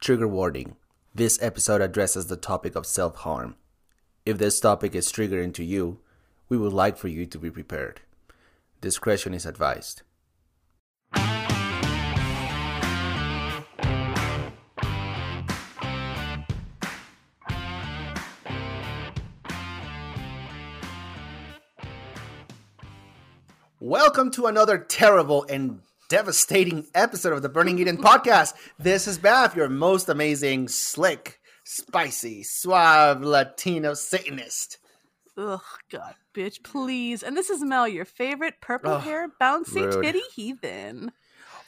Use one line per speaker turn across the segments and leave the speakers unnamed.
Trigger warning. This episode addresses the topic of self harm. If this topic is triggering to you, we would like for you to be prepared. Discretion is advised. Welcome to another terrible and devastating episode of the Burning Eden podcast. This is Beth, your most amazing, slick, spicy, suave Latino Satanist.
Ugh, God, bitch, please. And this is Mel, your favorite purple
Ugh,
hair bouncy
rude.
titty heathen.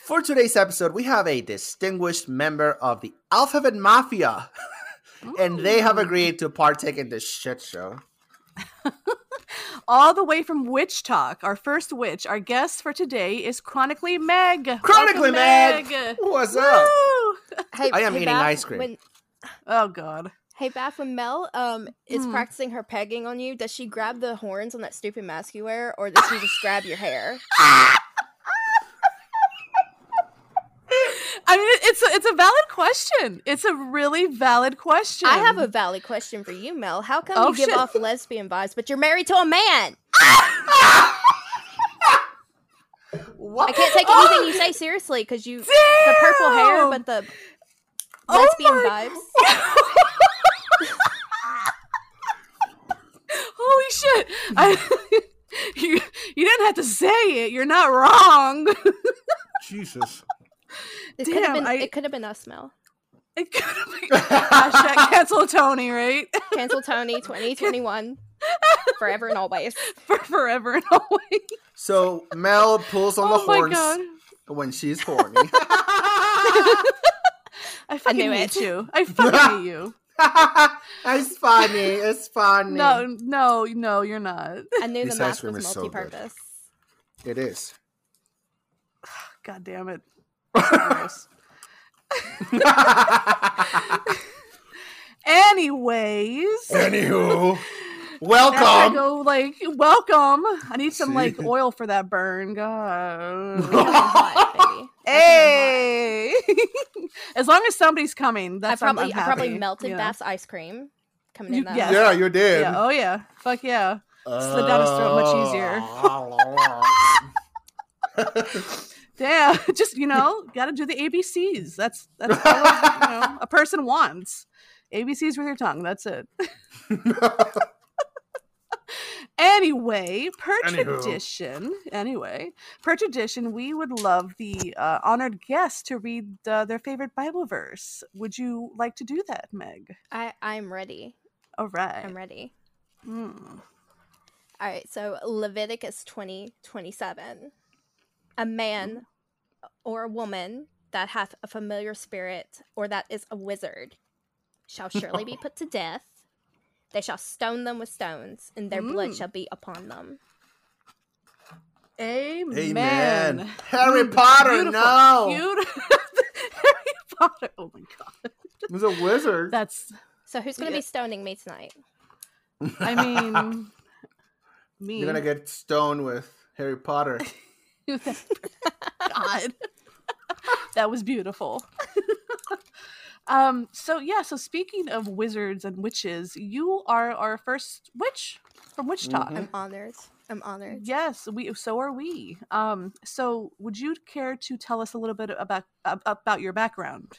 For today's episode, we have a distinguished member of the Alphabet Mafia, and they have agreed to partake in this shit show.
All the way from Witch Talk, our first witch. Our guest for today is Chronically Meg.
Chronically
Welcome,
Meg! What's up?
Hey,
I am
hey,
eating
Beth,
ice cream.
When,
Oh, God.
hey, Beth, when Mel um is
Hmm.
practicing her pegging on you, does she grab the horns on that stupid mask you wear, or does she just grab your hair?
I mean, it's a, it's a valid question. It's a really valid question.
I have a valid question for you, Mel. How come
Oh,
you give
shit.
off lesbian vibes, but you're married to a man?
What?
I can't take anything you say seriously because you the purple hair, but the
Oh
lesbian
my-
vibes.
Holy shit! I, you, you didn't have to say it. You're not wrong.
Jesus.
It could have been.
I-
It could have been us, Mel.
It could have been hashtag cancel Tony, right?
Cancel Tony 2021 forever and always.
For forever and always.
So Mel pulls on
oh
the
my
horns
god.
when she's horny.
I fucking
knew
hate
it.
you. I fucking hate you.
it's funny. It's funny.
No, no, no, you're not.
I knew
This
the
ice
mask was
is
multi-purpose.
It is.
God damn it. Gross. Anyways.
Anywho, welcome.
go like welcome. I need some like oil for that burn.
I
God.
hot,
hey. as long as somebody's coming,
I
that's I'm-
probably
I'm
I probably melted
you know?
Beth's ice cream coming
You-
in that.
yes.
Yeah, you did.
Yeah. Oh yeah. Fuck yeah. slid down his throat much oh. Damn. Just you know, got to do the ABCs. That's that's all you know a person wants. ABCs with your tongue. That's it. Anyway, per
Anywho.
tradition, anyway, per tradition, we would love the uh, honored guest to read uh, their favorite Bible verse. Would you like to do that, Meg?
I I'm ready.
All right.
I'm ready.
Mm.
All right. So Leviticus 20 27. A man or a woman that hath a familiar spirit or that is a wizard shall surely be put to death. They shall stone them with stones, and their blood
Mm.
shall be upon them.
Amen.
Amen. Harry
Mm,
Potter,
beautiful,
no.
beautiful. Harry Potter. Oh my god.
He's a wizard.
That's.
So who's going to
Yeah.
be stoning me tonight?
I mean, me.
You're gonna get stoned with Harry Potter.
God. that was beautiful. um, so yeah, so speaking of wizards and witches, you are our first witch from WitchTok.
Mhm.
I'm honored. I'm honored.
Yes, we so are we. Um, so would you care to tell us a little bit about about your background?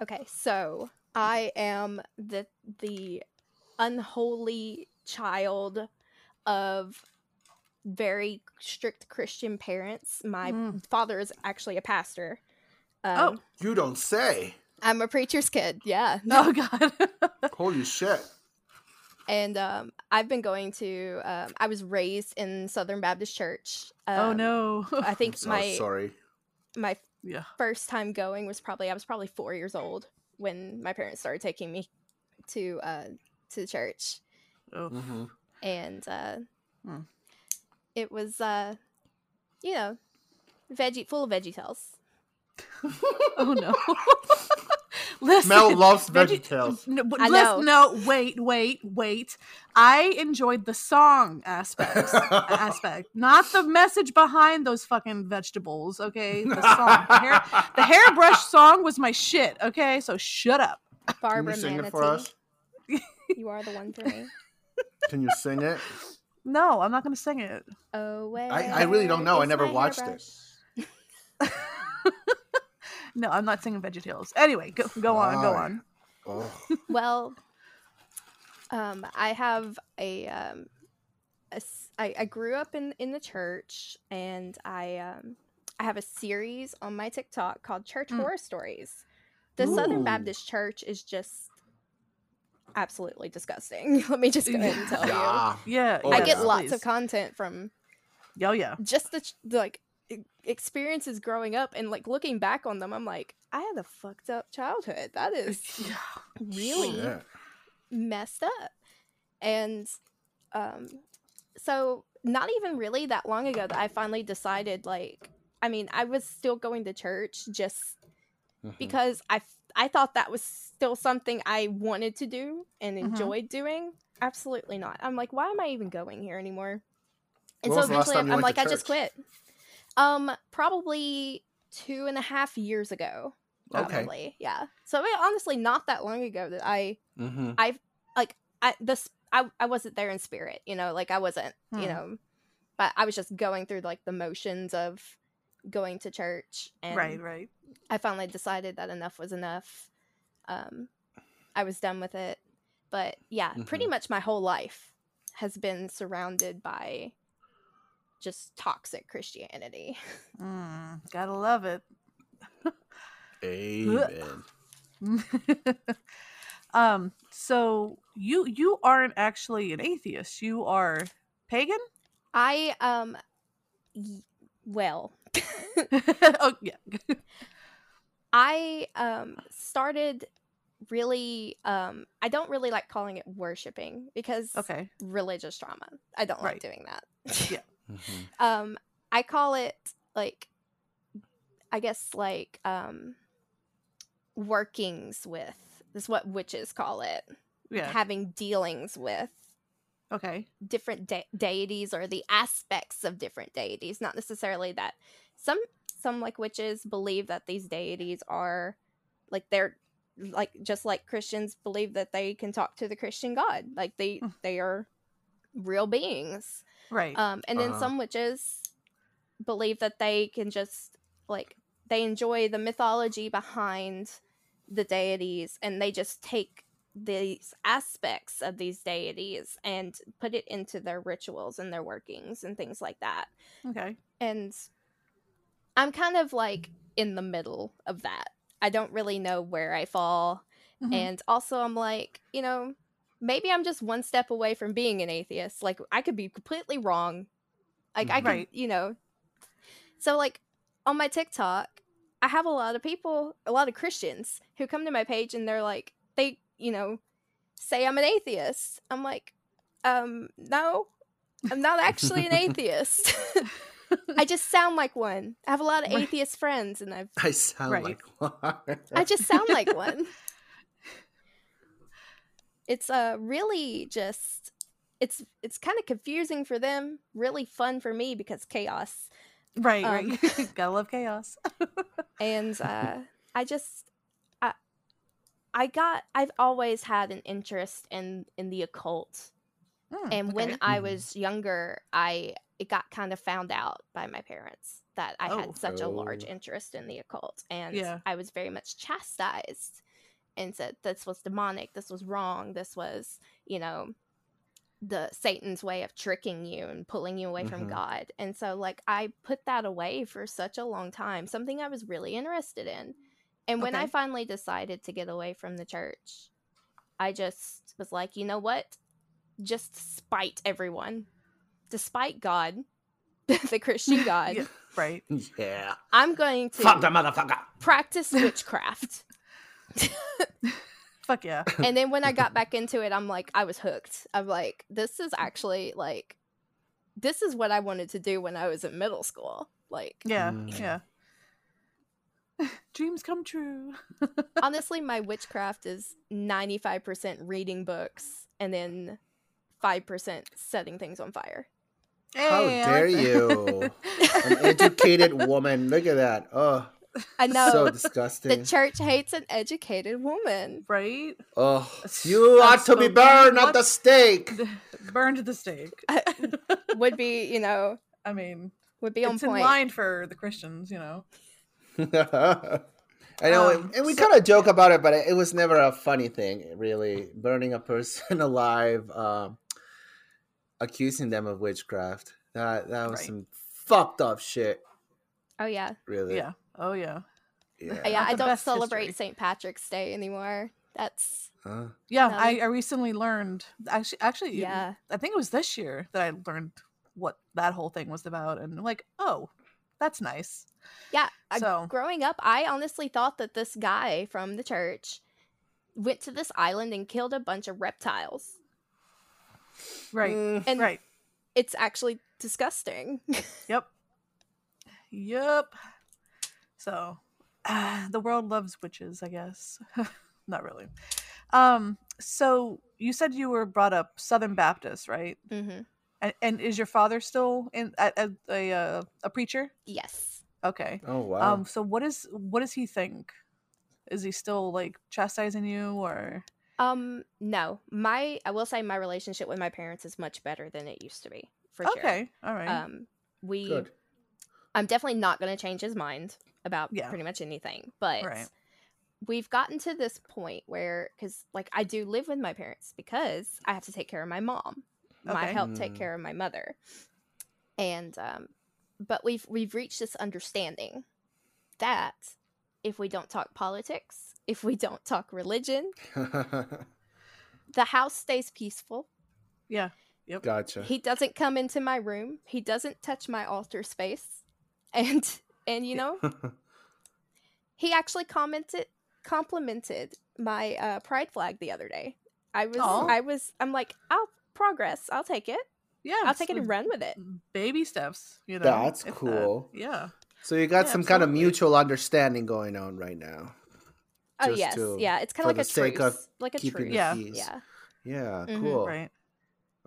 Okay, so I am the the unholy child of very strict Christian parents. My
Mm.
father is actually a pastor.
Oh.
Um,
You don't say.
I'm a preacher's kid. Yeah,
Oh God.
Holy shit.
and um, I've been going to. Um, I was raised in Southern Baptist Church.
oh
Um,
no.
I think
so
my
sorry.
my
yeah.
first time going was probably I was probably four years old when my parents started taking me to uh to the church,
Oh.
hmm
and uh,
Hmm.
It was uh, you know, veggie full of veggie tales.
oh no. Listen,
Mel loves
Veggie-
VeggieTales.
No,
I
listen-
know.
no, wait, wait, wait. I enjoyed the song aspects, aspect, not the message behind those fucking vegetables. Okay, the song, the, hair, the hairbrush song was my shit. Okay, so shut up.
Can
Barbara
you sing
Manatee.
it for us?
You are the one for me.
Can you sing it?
No, I'm not gonna sing it.
Oh wait.
I really don't know. I never watched it.
No, I'm not singing VeggieTales. Anyway, go, go on, go on.
Oh.
Well, um, I have a, um, a s- I, I grew up in in the church, and I um, I have a series on my TikTok called Church
Mm.
Horror Stories. The Southern Baptist Church is just absolutely disgusting. Let me just go ahead and tell you.
Yeah.
Yeah,
Oh,
I
yes,
get
yeah.
lots
please.
of content from
Yo, yeah.
just the, the like experiences growing up and like looking back on them. I'm like, I had a fucked up childhood. That is really
Shit.
messed up. And um so not even really that long ago that I finally decided like I mean, I was still going to church just
Mhm.
because I f- I thought that was still something I wanted to do and
Mhm.
enjoyed doing. Absolutely not. I'm like, why am I even going here anymore? And
When
so
was
eventually I'm, I'm like, I just quit. Um, probably two and a half years ago.
Okay.
Probably, yeah. So it, honestly, not that long ago that I
Mhm.
like I this I I wasn't there in spirit, you know, like I wasn't,
Hmm.
you know, but I was just going through like the motions of going to church and
Right, right.
I finally decided that enough was enough. Um I was done with it. But yeah, pretty
Mhm.
much my whole life has been surrounded by just toxic Christianity.
Mm, gotta love it.
Amen.
um, so you you aren't actually an atheist. You are pagan.
I um y- well,
oh yeah.
I um started really um I don't really like calling it worshiping because
Okay.
religious trauma. I don't like
Right.
doing that.
Yeah.
Mhm.
um I call it like I guess like um workings with this is what witches call it.
Yeah.
Having dealings with
Okay.
different de- deities or the aspects of different deities not necessarily that some some like witches believe that these deities are like they're like just like christians believe that they can talk to the christian god like they
Hmm.
they are real beings
Right.
um and then
Uh-huh.
some witches believe that they can just like they enjoy the mythology behind the deities and they just take these aspects of these deities and put it into their rituals and their workings and things like that
okay.
and i'm kind of like in the middle of that. I don't really know where i fall.
Mhm.
and also i'm like you know maybe i'm just one step away from being an atheist. Like i could be completely wrong. Like i could you know. So like on my tiktok i have a lot of people a lot of christians who come to my page and they're like they you know say i'm an atheist. I'm like um no i'm not actually an atheist i just sound like one i have a lot of
Right.
atheist friends and i've
I sound
Right.
like one.
I just sound like one. It's uh really just it's it's kind of confusing for them, really fun for me because chaos.
Right.
um,
right. Gotta love chaos.
And uh I just I I got I've always had an interest in in the occult.
Mm,
And when. I
Mhm.
was younger, I it got kind of found out by my parents that I
Oh.
had such a large
Oh.
interest in the occult and
Yeah.
I was very much chastised and said this was demonic, this was wrong, this was, you know, the Satan's way of tricking you and pulling you away from
Mhm.
God. And so like I put that away for such a long time, something I was really interested in. And when I finally decided to get away from the church, I just was like, you know what? Just spite everyone. Despite God, the Christian God,
Yeah, right.
yeah.
I'm going to
Fuck the
to
motherfucker.
practice witchcraft.
Fuck yeah.
and then when I got back into it, I'm like, I was hooked. I'm like, this is actually like, this is what I wanted to do when I was in middle school. Like,
Yeah.
Mm.
Yeah. Dreams come true.
Honestly, my witchcraft is 95% reading books and then 5% setting things on fire.
How
Hey, I
dare
like
you? An educated woman. Look at that. Oh,
I know.
so disgusting.
the church hates an educated woman.
right?
oh,
That's-
you ought
that's
to be burned
mean.
at the stake.
Burned to the stake.
Would be, you know,
I mean,
would be on
it's in line for the Christians, you know.
I know,
Um,
and we
so-
kind of joke about it, but it was never a funny thing, really. Burning a person alive, um, accusing them of witchcraft. That that was
Right.
some fucked up shit,
Oh, yeah.
really.
Yeah. Oh yeah.
Yeah.
Uh, yeah, I don't celebrate. St. Patrick's Day anymore. That's,
Huh?
Yeah,
No,
I, I recently learned actually actually
yeah.
I think it was this year that I learned what that whole thing was about and like, oh, that's nice.
Yeah. I-
So-
growing up, I honestly thought that this guy from the church went to this island and killed a bunch of reptiles.
Right.
Mm,
And
right.
it's actually disgusting.
Yep. Yep. So, uh, the world loves witches, I guess. Not really. Um. So you said you were brought up Southern Baptist, right?
hmm
And, and is your father still in a, a, a, uh, a preacher?
Yes.
Okay.
Oh wow.
Um. So what is what does he think? Is he still like chastising you, or
Um, no. My I will say my relationship with my parents is much better than it used to be, for sure.
okay? All right.
Um we
Good.
I'm definitely not gonna change his mind about
Yeah.
pretty much anything. But
Right.
we've gotten to this point where because like I do live with my parents because I have to take care of my mom. My
Okay.
help take
Mm.
care of my mother. And um but we've we've reached this understanding that if we don't talk politics, if we don't talk religion, the house stays peaceful.
yeah. Yep.
gotcha.
He doesn't come into my room. He doesn't touch my altar space. And and you know, he actually commented complimented my uh, pride flag the other day. I was
Aw.
I was I'm like, "I'll progress. I'll take it.
Yeah.
I'll take it and run with it."
Baby steps. You know.
That's
if that-
cool.
yeah.
So you got
Yeah,
some kind of mutual understanding going on right now.
Oh yes,
to-
yeah. It's kind of like a
sake
truce,
of
like a
keeping
truce.
the
Yeah.
peace.
Yeah.
Yeah.
Mhm.
Cool.
Right.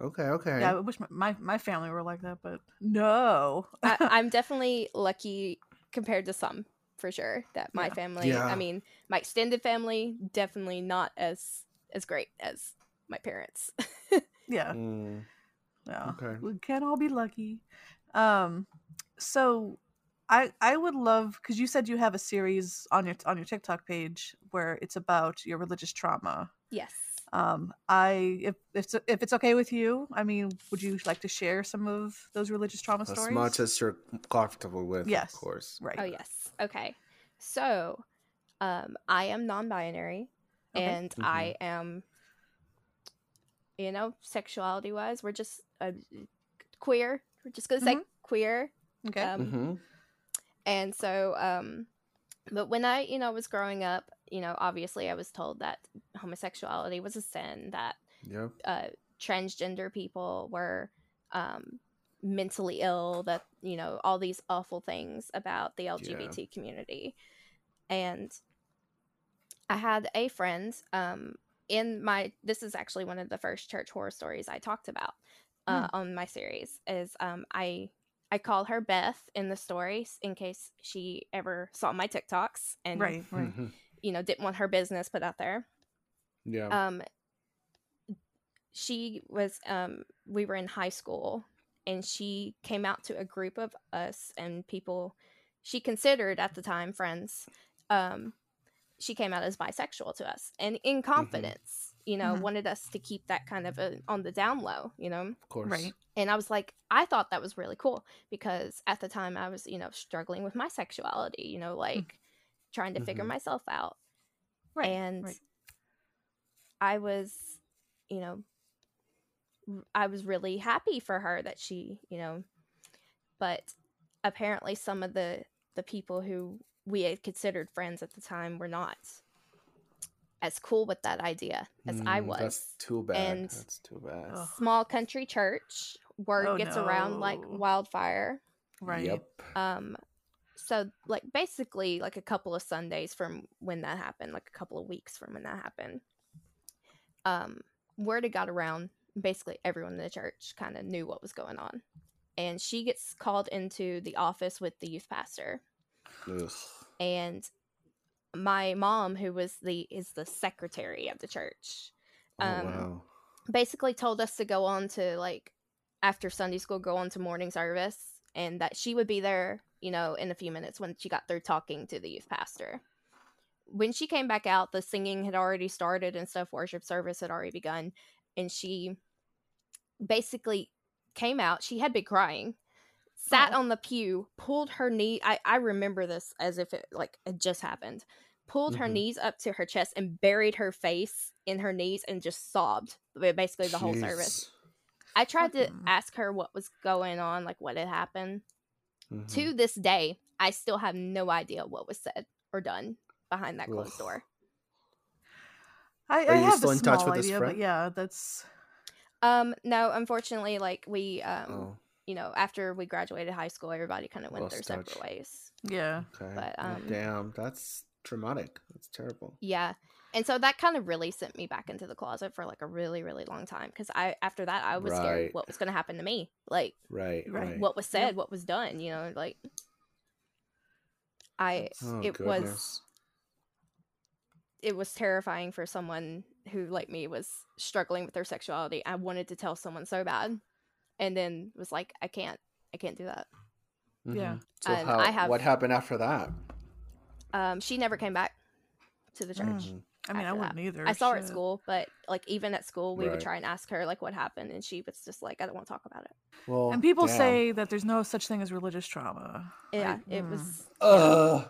Okay. Okay.
Yeah, I wish my, my, my family were like that, but no.
I, I'm definitely lucky compared to some for sure that my
Yeah.
family.
Yeah.
I mean, my extended family definitely not as as great as my parents.
yeah.
Mm,
Yeah.
okay.
We can't all be lucky. Um so I I would love cuz you said you have a series on your on your TikTok page where it's about your religious trauma.
yes.
Um I if if it's, if it's okay with you, I mean, would you like to share some of those religious trauma
As
stories?
As much as you're comfortable with,
Yes.
of course.
right.
Oh yes. Okay. So, um, I am non-binary,
Okay.
and I am, you know, sexuality wise, we're just uh, queer. We're just gonna say
Mhm.
queer.
Okay.
Um,
hmm
And so, um, but when I, you know, was growing up, you know, obviously I was told that homosexuality was a sin, that
Yep.
uh, transgender people were um, mentally ill, that, you know, all these awful things about the LGBT community. And I had a friend um, in my, this is actually one of the first church horror stories I talked about uh, on my series, is um, I I call her Beth in the stories in case she ever saw my TikToks and
Right, right.
Mhm.
you know didn't want her business put out there.
Yeah.
Um, she was um, we were in high school and she came out to a group of us and people she considered at the time friends. Um, she came out as bisexual to us and in confidence, you know,
Mhm.
wanted us to keep that kind of a, on the down low, you know.
of course.
Right.
And I was like, I thought that was really cool because at the time I was, you know, struggling with my sexuality, you know, like trying to figure
Mhm.
myself out.
Right.
and
right.
I was, you know, I was really happy for her that she, you know, but apparently some of the the people who we had considered friends at the time were not as cool with that idea as I
Mm,
was.
That's too bad.
And-
that's too bad.
Small country church, word
Oh,
gets around like wildfire.
Right.
Yep.
Um, so like basically like a couple of Sundays from when that happened, like a couple of weeks from when that happened. Um, word had got around. Basically, everyone in the church kind of knew what was going on, and she gets called into the office with the youth pastor.
Ugh.
And my mom, who was the is the secretary of the church,
Oh,
Um,
wow.
basically told us to go on to like after Sunday school, go on to morning service, and that she would be there, you know, in a few minutes when she got through talking to the youth pastor. When she came back out, the singing had already started and stuff. Worship service had already begun, and she basically came out. She had been crying, sat
Oh.
on the pew, pulled her knee. I I remember this as if it like it just happened. Pulled her
Mhm.
knees up to her chest and buried her face in her knees and just sobbed basically the whole service. I tried to ask her what was going on, like what had happened.
Mhm.
To this day, I still have no idea what was said or done behind that closed
Ugh.
door.
I,
Are
I
you
have
still
a
in touch
small
with this
idea, but yeah, that's
Um, no, unfortunately, like we, um,
Oh,
you know, after we graduated high school, everybody kind of went
Lost
their separate ways.
yeah.
okay.
but, um,
damn, that's traumatic. That's terrible.
Yeah. And so that kind of really sent me back into the closet for like a really, really long time. Because I, after that, I was
Right.
scared what was going to happen to me. Like,
Right,
Right.
right.
what was said,
Yep.
what was done, you know, like I
Oh,
it was it was terrifying for someone who like me was struggling with their sexuality. I wanted to tell someone so bad and then was like I can't I can't do that.
Yeah.
Mhm. So
And
how,
I have-
what happened after that?
Um she never came back to the church.
Mhm.
I mean, I wouldn't either.
I saw her at school, but like even at school we would try and ask her like what happened and she was just like I don't want to talk about it.
Well,
And people
damn.
say that there's no such thing as religious trauma.
Yeah,
Like,
it
mm,
was
Ugh.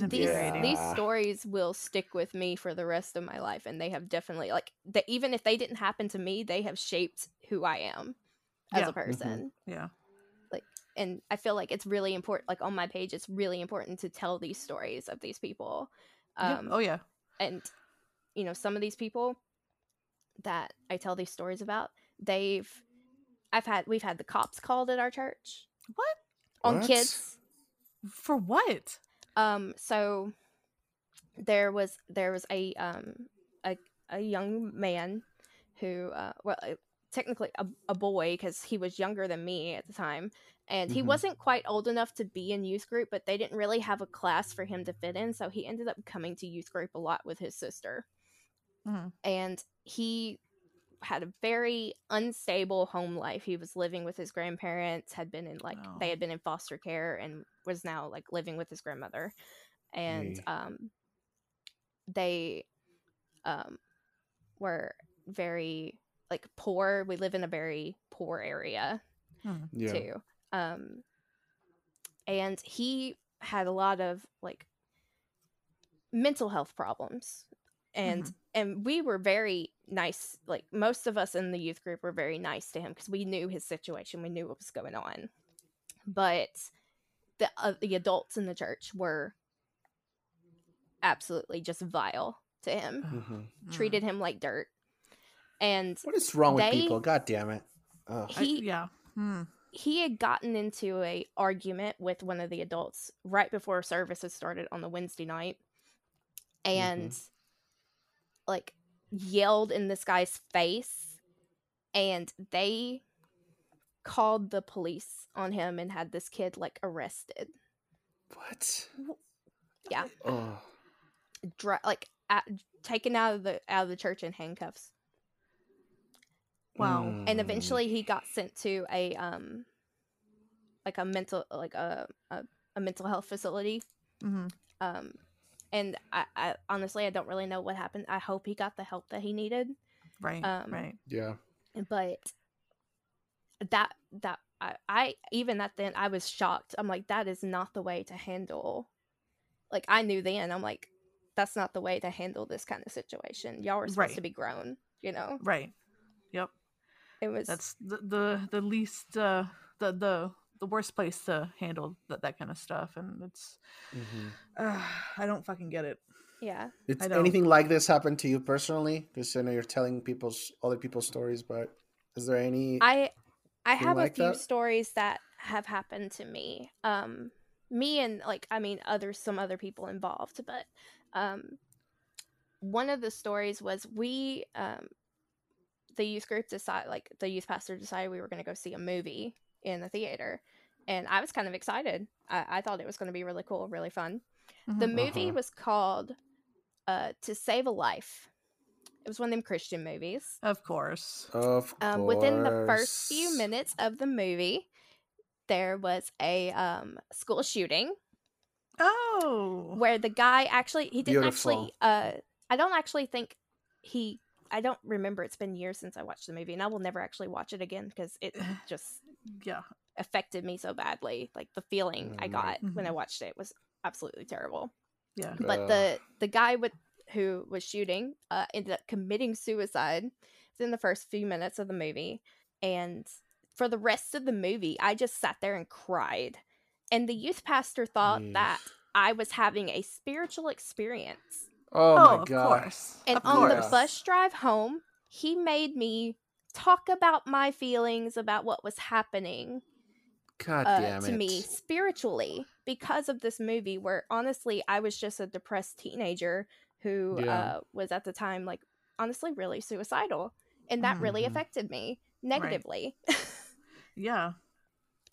these
infuriating.
these stories will stick with me for the rest of my life and they have definitely like that even if they didn't happen to me they have shaped who i am as
Yeah.
a person
yeah.
Like and i feel like it's really important like on my page it's really important to tell these stories of these people
Yeah.
um
Oh yeah.
and you know some of these people that i tell these stories about they've i've had we've had the cops called at our church
What?
on
What?
kids
For what?
Um, so there was there was a um a a young man who uh well technically a, a boy because he was younger than me at the time and he
Mhm.
wasn't quite old enough to be in youth group but they didn't really have a class for him to fit in so he ended up coming to youth group a lot with his sister
Mhm.
and he had a very unstable home life. He was living with his grandparents, had been in like
Oh.
they had been in foster care and was now like living with his grandmother. And
Hey.
um they um were very like poor. We live in a very poor area
Yeah.
too. Um, and he had a lot of like mental health problems, and
Mhm.
and we were very nice. Like most of us in the youth group were very nice to him because we knew his situation, we knew what was going on. But the uh, the adults in the church were absolutely just vile to him,
Mhm.
Mm.
treated him like dirt, and
What is wrong with people? God damn it. Ugh.
I-
he
yeah. Hmm.
he had gotten into a argument with one of the adults right before services started on the Wednesday night and like yelled in this guy's face and they called the police on him and had this kid like arrested
What?
Yeah.
Oh.
Dra- like at, taken out of the out of the church in handcuffs
Wow.
and
Mm.
eventually he got sent to a um like a mental like a a, a mental health facility
Mhm.
um and I, I honestly i don't really know what happened i hope he got the help that he needed
Right.
Um,
right.
Yeah.
but that that I, I even at then i was shocked i'm like that is not the way to handle like i knew then i'm like that's not the way to handle this kind of situation y'all are supposed
Right.
to be grown you know
Right. Yep.
it was
That's the the, the least uh the the the worst place to handle that, that kind of stuff and it's
Mhm.
uh, I don't fucking get it.
yeah
Did anything like this happen to you personally? Because I know you're telling people's other people's stories, but is there any?
I I have
like
a few
that?
stories that have happened to me. Um me and like I mean others some other people involved, but um one of the stories was we um the youth group decided like the youth pastor decided we were going to go see a movie in the theater and I was kind of excited. I, I thought it was going to be really cool, really fun. The
Mhm.
movie
Uh-huh.
was called uh To Save a Life. It was one of them Christian movies.
Of course.
Of
Um, within the first few minutes of the movie, there was a um, school shooting
Oh.
where the guy actually he didn't
Beautiful.
actually uh I don't actually think he I don't remember it's been years since I watched the movie and I will never actually watch it again because it just
Yeah.
affected me so badly like the feeling I
Mm.
got when I
Mhm.
watched it was absolutely terrible
Yeah.
but
Ugh.
the the guy with who was shooting uh ended up committing suicide within the first few minutes of the movie and for the rest of the movie I just sat there and cried and the youth pastor thought that I was having a spiritual experience
Oh,
Oh,
my
of
god.
course.
and
Of
on the bus drive home, he made me talk about my feelings about what was happening
God
uh, to
it.
me spiritually because of this movie, where honestly, I was just a depressed teenager who
Yeah.
uh, was at the time, like, honestly, really suicidal. And that really
Mhm.
affected me negatively.
Yeah.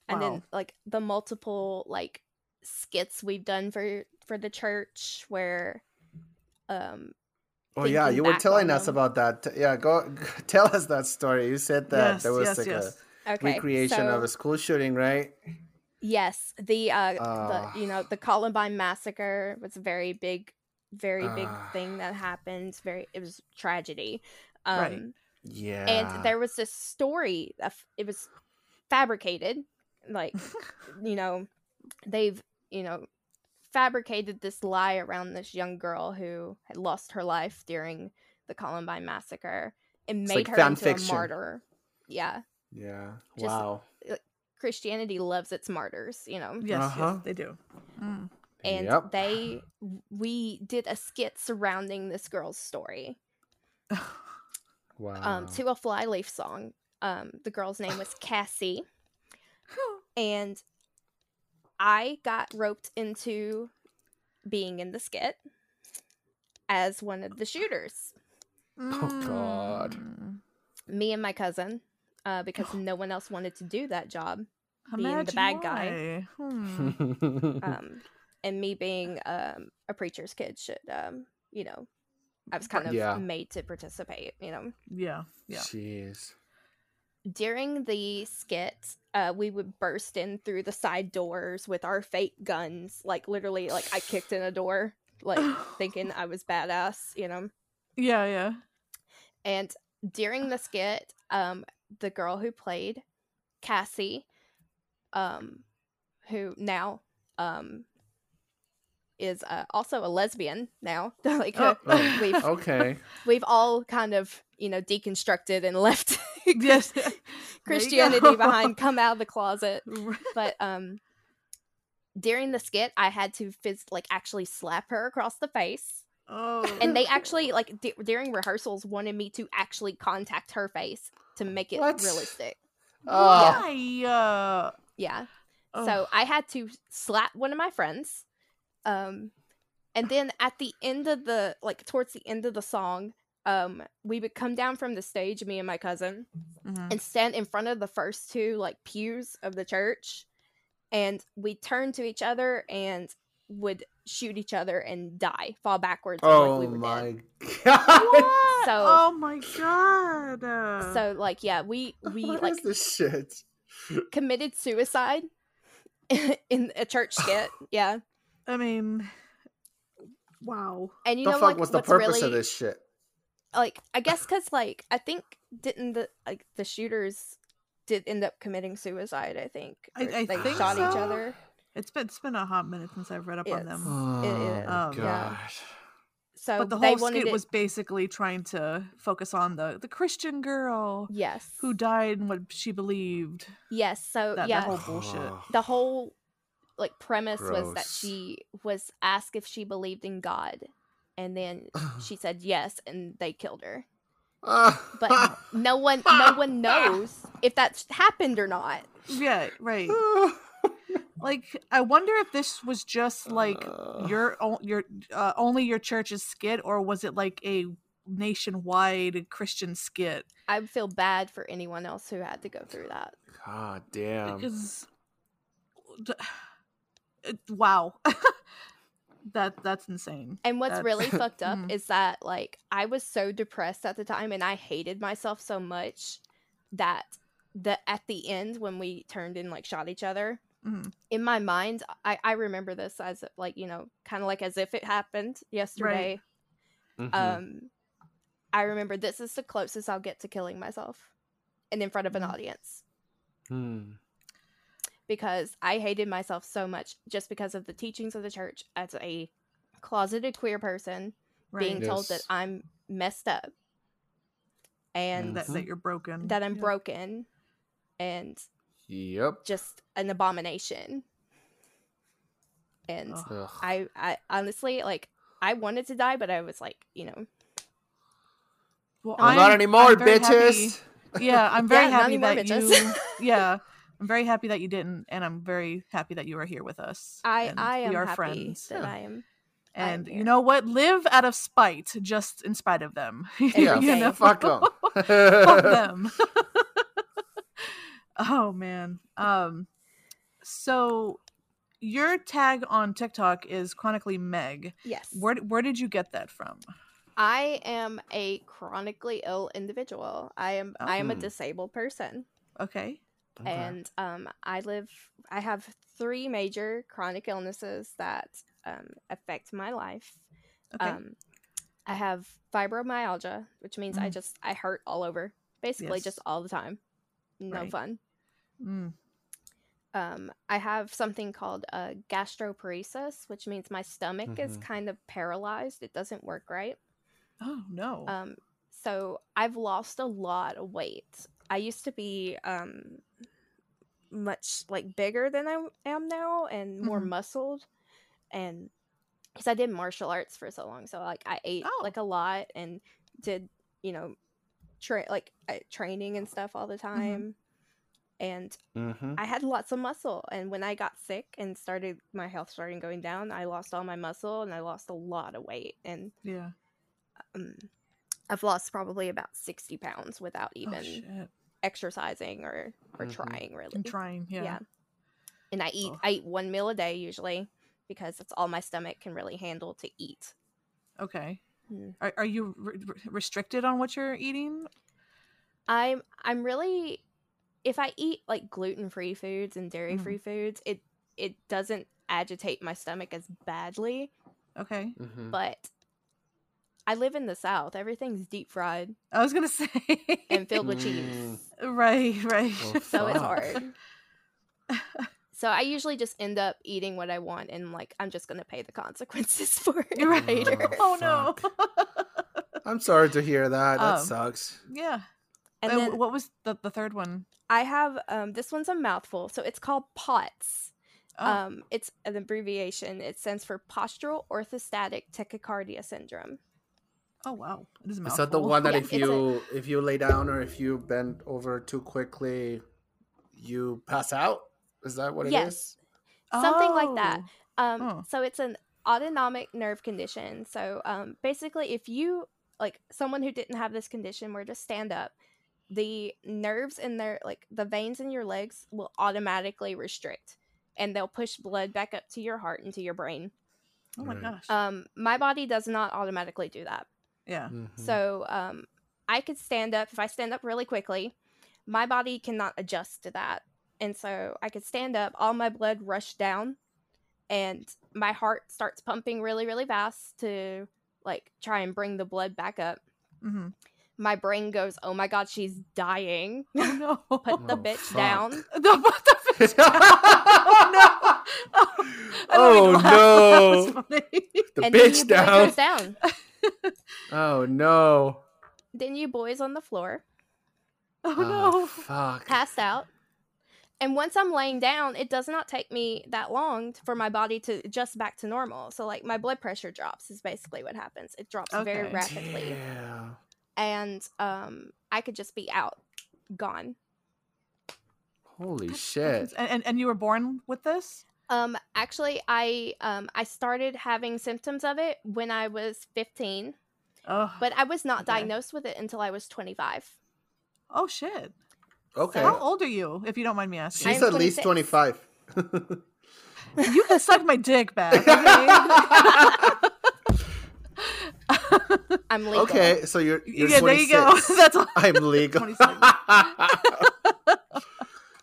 and then like the multiple like skits we've done for for the church where um
Oh yeah, you were telling us
them.
about that. Yeah, go tell us that story. You said that
yes.
there was
yes.
like
yes.
a
okay
recreation of a school shooting, right?
Yes, the uh
Ah.
the you know the Columbine massacre was a very big, very big
Ah.
thing that happened. Very, it was tragedy. Um,
Right.
Yeah.
And there was this story. Of, it was fabricated, like you know, they've you know fabricated this lie around this young girl who had lost her life during the Columbine massacre and
It's
made
like
her into
fiction.
a martyr. Yeah,
Yeah.
just-
wow.
Christianity loves its martyrs. You know.
Yes.
Uh-huh.
Yes. They do. Mm.
and
Yep.
they we did a skit surrounding this girl's story
Wow.
um to a flyleaf song um the girl's name was cassie and i got roped into being in the skit as one of the shooters
Oh, God.
Mm.
me and my cousin uh, because no one else wanted to do that job being the
Imagine
bad guy.
why. Hmm.
um, and me being um, a preacher's kid should um, you know i was kind of
Yeah.
made to participate you know
Yeah. Yeah.
Jeez.
During the skit, uh, we would burst in through the side doors with our fake guns. Like literally, like I kicked in a door, like thinking I was badass, you know.
Yeah. Yeah.
And during the skit, um, the girl who played Cassie, um, who now um is uh, also a lesbian now. like uh,
Oh,
we've
Okay.
we've all kind of you know deconstructed and left
Yes.
Christianity behind, come out of the closet. But um, during the skit, I had to phys- like actually slap her across the face,
oh.
and they actually like d- during rehearsals wanted me to actually contact her face to make it
What?
realistic.
Oh.
Why? Uh,
Yeah,
oh.
so I had to slap one of my friends, um, and then at the end of the like towards the end of the song. Um, we would come down from the stage, me and my cousin,
Mhm.
and stand in front of the first two like pews of the church and we turn to each other and would shoot each other and die fall backwards
Oh
like we were
my
dead.
god.
So-
oh my god.
So like yeah we we
What
like
is this shit?
committed suicide in a church skit yeah
I mean, wow.
and you
the
know
fuck
like
was the purpose
really
of this shit?
Like i guess because like i think didn't the like the shooters did end up committing suicide i think
I-
or
I
they
think
shot each other
It's been it's been a hot minute since I've read up on them.
Oh
it is.
my
Um,
god.
yeah. so
but the whole
wanted
skit
it-
was basically trying to focus on the the Christian girl
yes
who died and what she believed.
yes so
That,
yeah
that whole bullshit.
The whole like premise was that she was asked if she believed in God, and then she said yes, and they killed her. But no one, no one knows if that's happened or not.
Yeah, right. like I wonder if this was just like
Uh.
your your uh, only your church's skit, or was it like a nationwide Christian skit?
I would feel bad for anyone else who had to go through that.
God damn.
Because wow, that that's insane.
And what's
That's-
really fucked up is that like I was so depressed at the time and I hated myself so much that the at the end when we turned and like shot each other,
Mhm.
in my mind I, I remember this as like, you know, kind of like as if it happened yesterday.
Mhm.
Um I remember this is the closest I'll get to killing myself and in front of an
Mhm.
audience
Hmm.
Because I hated myself so much just because of the teachings of the church as a closeted queer person being
Right.
told that I'm messed up and
that, that mm-hmm. you're broken.
that I'm
Yeah.
broken and
Yep.
just an abomination. And
Ugh.
Ugh.
I, I honestly like I wanted to die, but I was like, you know,
Well,
Well, not
I'm-
anymore,
I'm very happy-
bitches.
Yeah, I'm very
Yeah,
happy
anymore,
that
bitches.
you. Yeah, I'm very happy that you didn't, and I'm very happy that you are here with us.
I
and
I am
we are
happy
friends.
that
Yeah.
I am. I'm
And you know what? Live out of spite, just in spite of them.
Yeah,
you know?
fuck them.
Fuck them. oh man. Um. So, your tag on TikTok is chronically Meg.
Yes.
Where where did you get that from?
I am a chronically ill individual. I am I am a
Oh.
disabled person.
Okay.
Okay.
and um, I live. I have three major chronic illnesses that um, affect my life.
Okay.
Um, I have fibromyalgia, which means I
Mm.
just I hurt all over, basically just all the time. No
Right.
fun.
Mm.
Um, I have something called uh, gastroparesis, which means my stomach is
Mhm.
kind of paralyzed. It doesn't work right.
Oh no.
Um, so I've lost a lot of weight. I used to be um much like bigger than I am now and more
Mhm.
muscled and because I did martial arts for so long, so like I ate
Oh.
like a lot and did you know tra- like uh, training and stuff all the time. And
Mhm.
I had lots of muscle, and when I got sick and started my health started going down, I lost all my muscle and I lost a lot of weight. And
yeah.
um, I've lost probably about 60 pounds without
Oh
even
shit.
Exercising or or
Mhm.
trying really
I'm trying. Yeah.
yeah. and i eat
Ugh.
i eat one meal a day usually because that's all my stomach can really handle to eat
Okay.
Mm.
Are, are you re- re- restricted on what you're eating?
i'm i'm really if i eat like gluten-free foods and dairy-free foods it it doesn't agitate my stomach as badly
Okay.
Mhm.
but i live in the south everything's deep fried
I was gonna say.
and filled with
Mm.
cheese
right. Right.
Oh,
so it's hard So I usually just end up eating what I want, and like I'm just gonna pay the consequences for it
You're right.
later.
Oh no.
I'm sorry to hear that. That
Um,
sucks.
yeah.
And
Uh,
then
what was the the third one?
I have um, this one's a mouthful, so it's called POTS.
Oh,
Um, it's an abbreviation. It stands for Postural Orthostatic Tachycardia Syndrome.
Oh wow. It is a
Is that the one that
Yeah,
if
it's a-
you if you lay down or if you bend over too quickly, you pass out? Is that what it is?
Yes. something like that.
Oh.
Um,
Oh.
so it's an autonomic nerve condition. So um, basically, if you like someone who didn't have this condition were to stand up, the nerves in their like the veins in your legs will automatically restrict, and they'll push blood back up to your heart and to your brain.
Oh my
Right.
gosh.
Um, my body does not automatically do that.
Yeah.
Mhm.
So um, I could stand up if I stand up really quickly. My body cannot adjust to that, and so I could stand up. All my blood rushed down, and my heart starts pumping really, really fast to like try and bring the blood back up.
hmm
My brain goes, "Oh my god, she's dying!
Oh no.
Put the
Oh,
bitch
fuck.
down."
the, what the fish? oh no. Oh, I don't
Oh,
mean to laugh, but that was
no.
funny.
the
and then
bitch
you boy
down.
goes down.
Oh no.
then you boys on the floor.
Oh no.
fuck.
passed out. And once I'm laying down, it does not take me that long for my body to adjust back to normal. So, like, my blood pressure drops, is basically what happens. It drops very rapidly.
Damn.
And um, I could just be out, gone.
Holy shit!
And, and and you were born with this?
Um, actually, I um I started having symptoms of it when I was 15.
Oh,
but I was not
okay.
diagnosed with it until I was 25.
Oh shit.
Okay.
So how old are you, if you don't mind me asking?
She's at least 25.
you can suck my dick back. Okay?
I'm legal.
Okay, so you're, you're
yeah. 26. There you go. That's all.
I'm legal.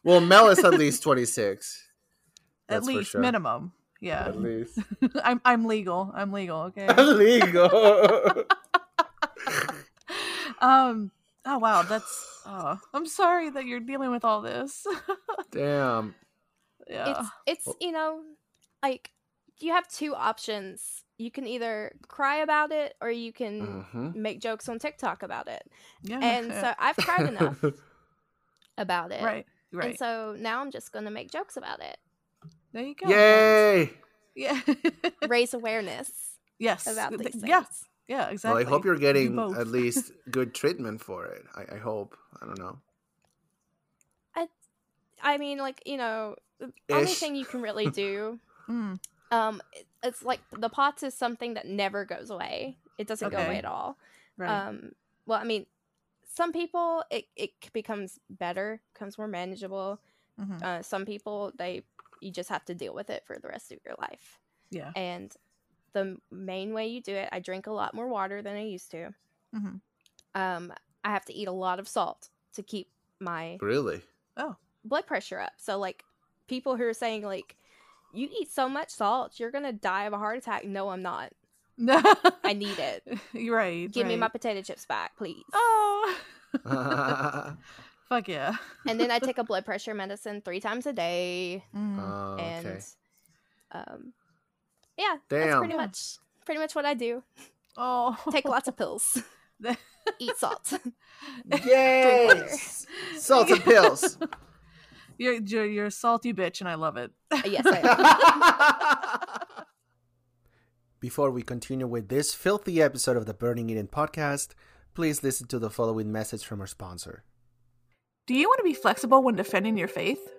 well, Mel is at least
26.
That's at
least
sure.
minimum. Yeah.
At least.
I'm I'm legal. I'm legal, okay.
I'm legal.
um oh wow, that's oh, I'm sorry that you're dealing with all this.
Damn.
Yeah.
It's it's oh. you know, like you have two options. You can either cry about it or you can
mm-hmm.
make jokes on TikTok about it.
Yeah.
And so I've cried enough about it.
Right. Right.
And so now I'm just going to make jokes about it
there you go.
Yay!
Yeah.
Raise awareness
yes.
about
th-
these things.
Yeah. Yeah.
Well,
Exactly.
I hope you're getting
both.
at least good treatment for it. I, I hope. I don't know.
I I mean, like, you know, the only thing you can really do
Mm,
um it- it's like the POTS is something that never goes away. It doesn't go away at all.
right.
Um well, I mean, some people it it becomes better, becomes more manageable.
Mhm.
Uh some people they you just have to deal with it for the rest of your life.
Yeah.
And the main way you do it, I drink a lot more water than I used to.
Mhm.
Um I have to eat a lot of salt to keep my
Really?
Oh.
blood pressure up. So like people who are saying like you eat so much salt, you're gonna die of a heart attack. No, I'm not. No, I need it.
You're right.
Give me my potato chips back, please.
Oh. Fuck yeah.
and then I take a blood pressure medicine three times a day,
Mm.
Oh, okay.
and um, yeah, that's pretty much pretty much what I do.
Oh.
Take lots of pills, eat salt.
Yes! and pills.
You're, you're you're a salty bitch, and I love it.
yes, I am.
Before we continue with this filthy episode of the Burning Eden podcast, please listen to the following message from our sponsor.
Do you want to be flexible when defending your faith?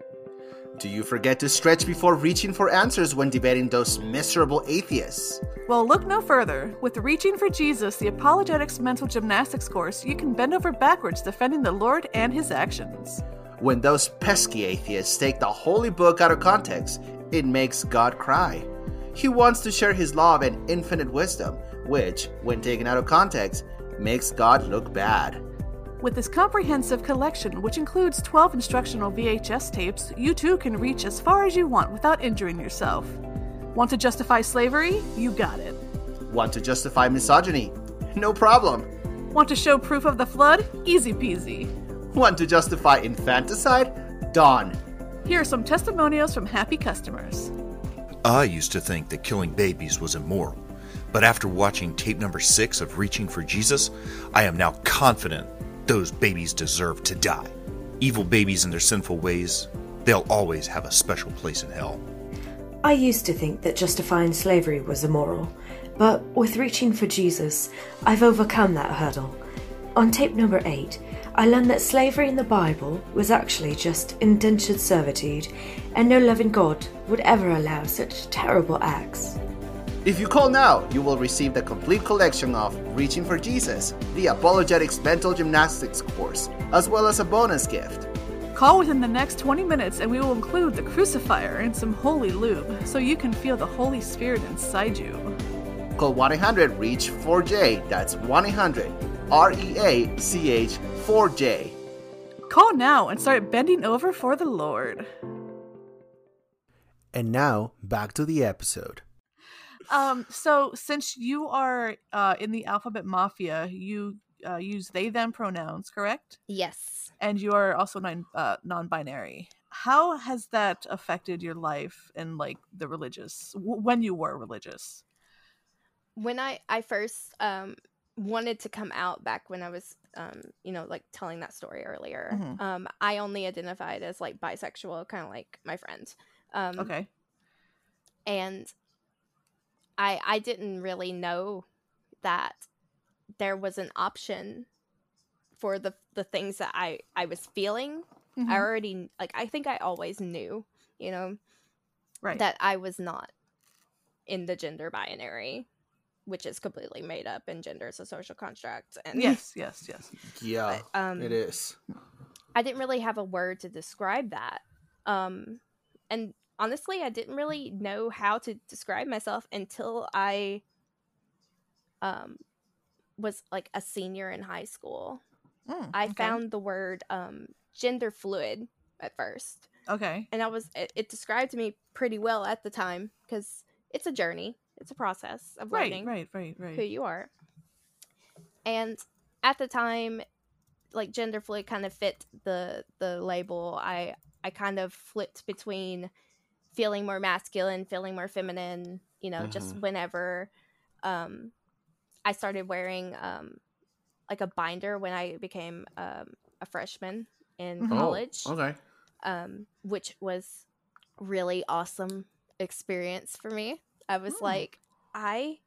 Do you forget to stretch before reaching for answers when debating those miserable atheists?
Well, look no further. With Reaching for Jesus, the Apologetics Mental Gymnastics course, you can bend over backwards defending the Lord and his actions.
When those pesky atheists take the holy book out of context, it makes God cry. He wants to share his love and infinite wisdom, which, when taken out of context, makes God look bad.
With this comprehensive collection, which includes 12 instructional VHS tapes, you too can reach as far as you want without injuring yourself. Want to justify slavery? You got it.
Want to justify misogyny? No problem.
Want to show proof of the flood? Easy peasy.
Want to justify infanticide? Done.
Here are some testimonials from happy customers.
I used to think that killing babies was immoral, but after watching tape number six of Reaching for Jesus, I am now confident those babies deserve to die. Evil babies and their sinful ways, they'll always have a special place in hell.
I used to think that justifying slavery was immoral, but with reaching for Jesus, I've overcome that hurdle. On tape number 8, I learned that slavery in the Bible was actually just indentured servitude, and no loving God would ever allow such terrible acts.
If you call now, you will receive the complete collection of Reaching for Jesus, the Apologetics Mental Gymnastics course, as well as a bonus gift.
Call within the next 20 minutes and we will include the crucifier and some holy lube so you can feel the Holy Spirit inside you.
Call 1 800 REACH 4J. That's 1 800 R E A C H 4J.
Call now and start bending over for the Lord.
And now, back to the episode.
Um, so since you are uh, in the Alphabet Mafia, you uh, use they them pronouns, correct?
yes.
And you are also non uh, non-binary. How has that affected your life and like the religious w- when you were religious?
When I I first um wanted to come out back when I was um you know like telling that story earlier,
Mhm.
um I only identified as like bisexual, kind of like my friend. Um,
Okay.
and I I didn't really know that there was an option for the the things that I I was feeling
Mhm.
I already like I think I always knew, you know,
right.
that I was not in the gender binary, which is completely made up and gender is a social construct. And
yes, yes, yes.
Yeah,
but, um
it is.
I didn't really have a word to describe that. Um, and honestly, I didn't really know how to describe myself until I um, was like a senior in high school.
Mm,
I
okay.
found the word um, gender fluid at first,
Okay.
and I was it, it described me pretty well at the time because it's a journey, it's a process of
Right,
learning
right, right,
who you are. And at the time, like gender fluid kind of fit the the label. I I kind of flipped between feeling more masculine, feeling more feminine, you know, just
Mhm.
whenever um I started wearing um like a binder when I became um a freshman in
Mhm.
Oh,
college
okay.
um, which was really awesome experience for me. I was
Mm.
like, I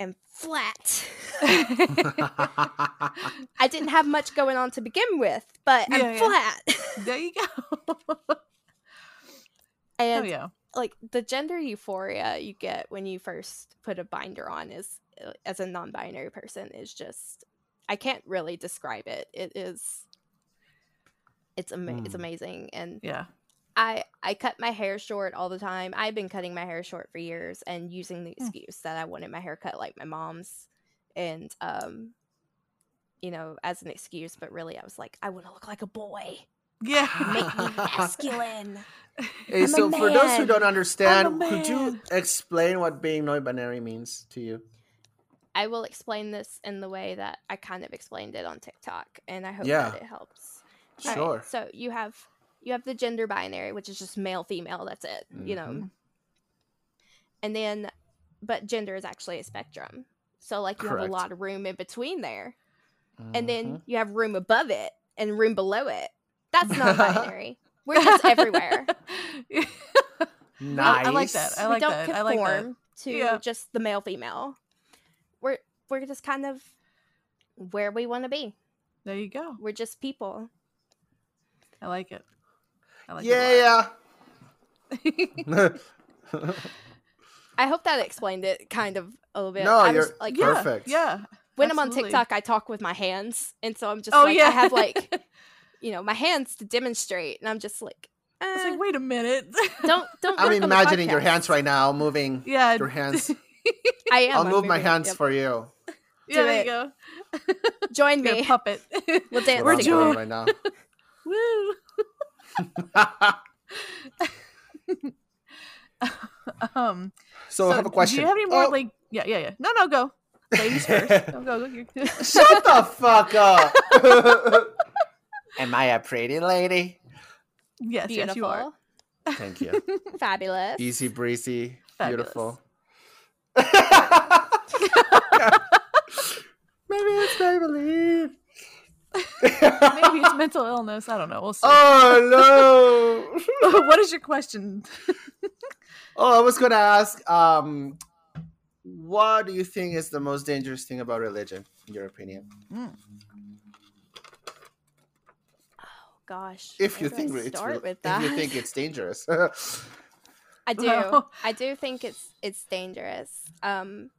am flat. I didn't have much going on to begin with, but I'm
Yeah, yeah.
flat.
there you go. Oh
and
yeah.
like the gender euphoria you get when you first put a binder on is uh, as a non-binary person is just I can't really describe it. It is it's ama- it's
Mm.
amazing and
Yeah.
I I cut my hair short all the time. I've been cutting my hair short for years and using the
Mm.
excuse that I wanted my hair cut like my mom's and um you know, as an excuse, but really I was like, I want to look like a boy.
Yeah.
Make me masculine.
Hey,
I'm a
so for those who don't understand, could you explain what being non-binary means to you?
I will explain this in the way that I kind of explained it on TikTok and I hope
Yeah.
that it helps. All right,
Sure.
so you have you have the gender binary, which is just male female, that's it. You know.
Mhm.
And then but gender is actually a spectrum. So like you have a lot of room in between there. and then
Mhm.
you have room above it and room below it. That's non-binary. We're just everywhere.
nice.
I like that. I
we
like
don't
that. I
conform
like that.
to
Yeah.
just the male female. We're we're just kind of where we want to be.
There you go.
We're just people.
I like it. I like
yeah.
it. a lot.
I hope that explained it kind of a little bit.
No,
I was
you're-
like
yeah,
Perfect.
Yeah.
when I'm on. TikTok, I talk with my hands, and so I'm just
Oh
like
yeah.
I have like you know my hands to demonstrate, and I'm just like,
I was
eh,
like, wait a minute.
don't don't.
I'm
work on the
imagining your hands right now moving.
yeah.
Your hands.
I am.
I'll move my hands
yep.
for you.
yeah. There
it.
you go.
Join
You're
me.
puppet.
We'll dance
What I'm
together.
doing right now.
Woo. Um.
so, I have a question.
Do you have any more
Oh,
like? Yeah, yeah, yeah. No, no, go. Ladies first. Go, go, go.
Shut the fuck up. Am I a pretty lady?
yes, yes, you are.
Thank you.
fabulous.
Easy breezy.
Fabulous.
Beautiful. Maybe it's Maybelline.
Maybe it's mental illness. I don't know. We'll see.
oh no.
what is your question?
Oh, I was gonna ask, um, what do you think is the most dangerous thing about religion, in your opinion?
Gosh,
If you
where do
think it's
start
re-
with
if you think it's dangerous.
I do. I do think it's it's dangerous. Um,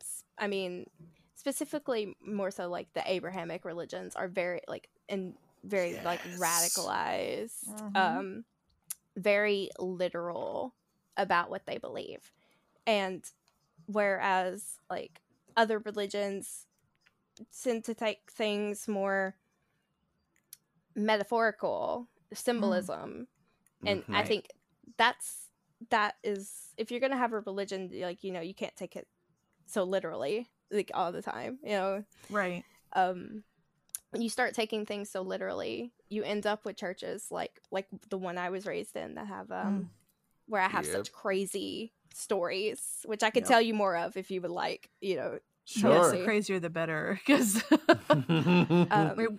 s- I mean, specifically more so like the Abrahamic religions are very like and very like
Yes.
radicalized,
Mhm.
um, very literal about what they believe, and whereas like other religions tend to take things more metaphorical symbolism and
Mhm.
i think that's that is if you're gonna have a religion like you know you can't take it so literally like all the time you know
Right.
um when you start taking things so literally you end up with churches like like the one i was raised in that have um where i have
Yep.
such crazy stories which i could
Yep.
tell you more of if you would like you know
Yes,
Sure.
the crazier the better. Because
um,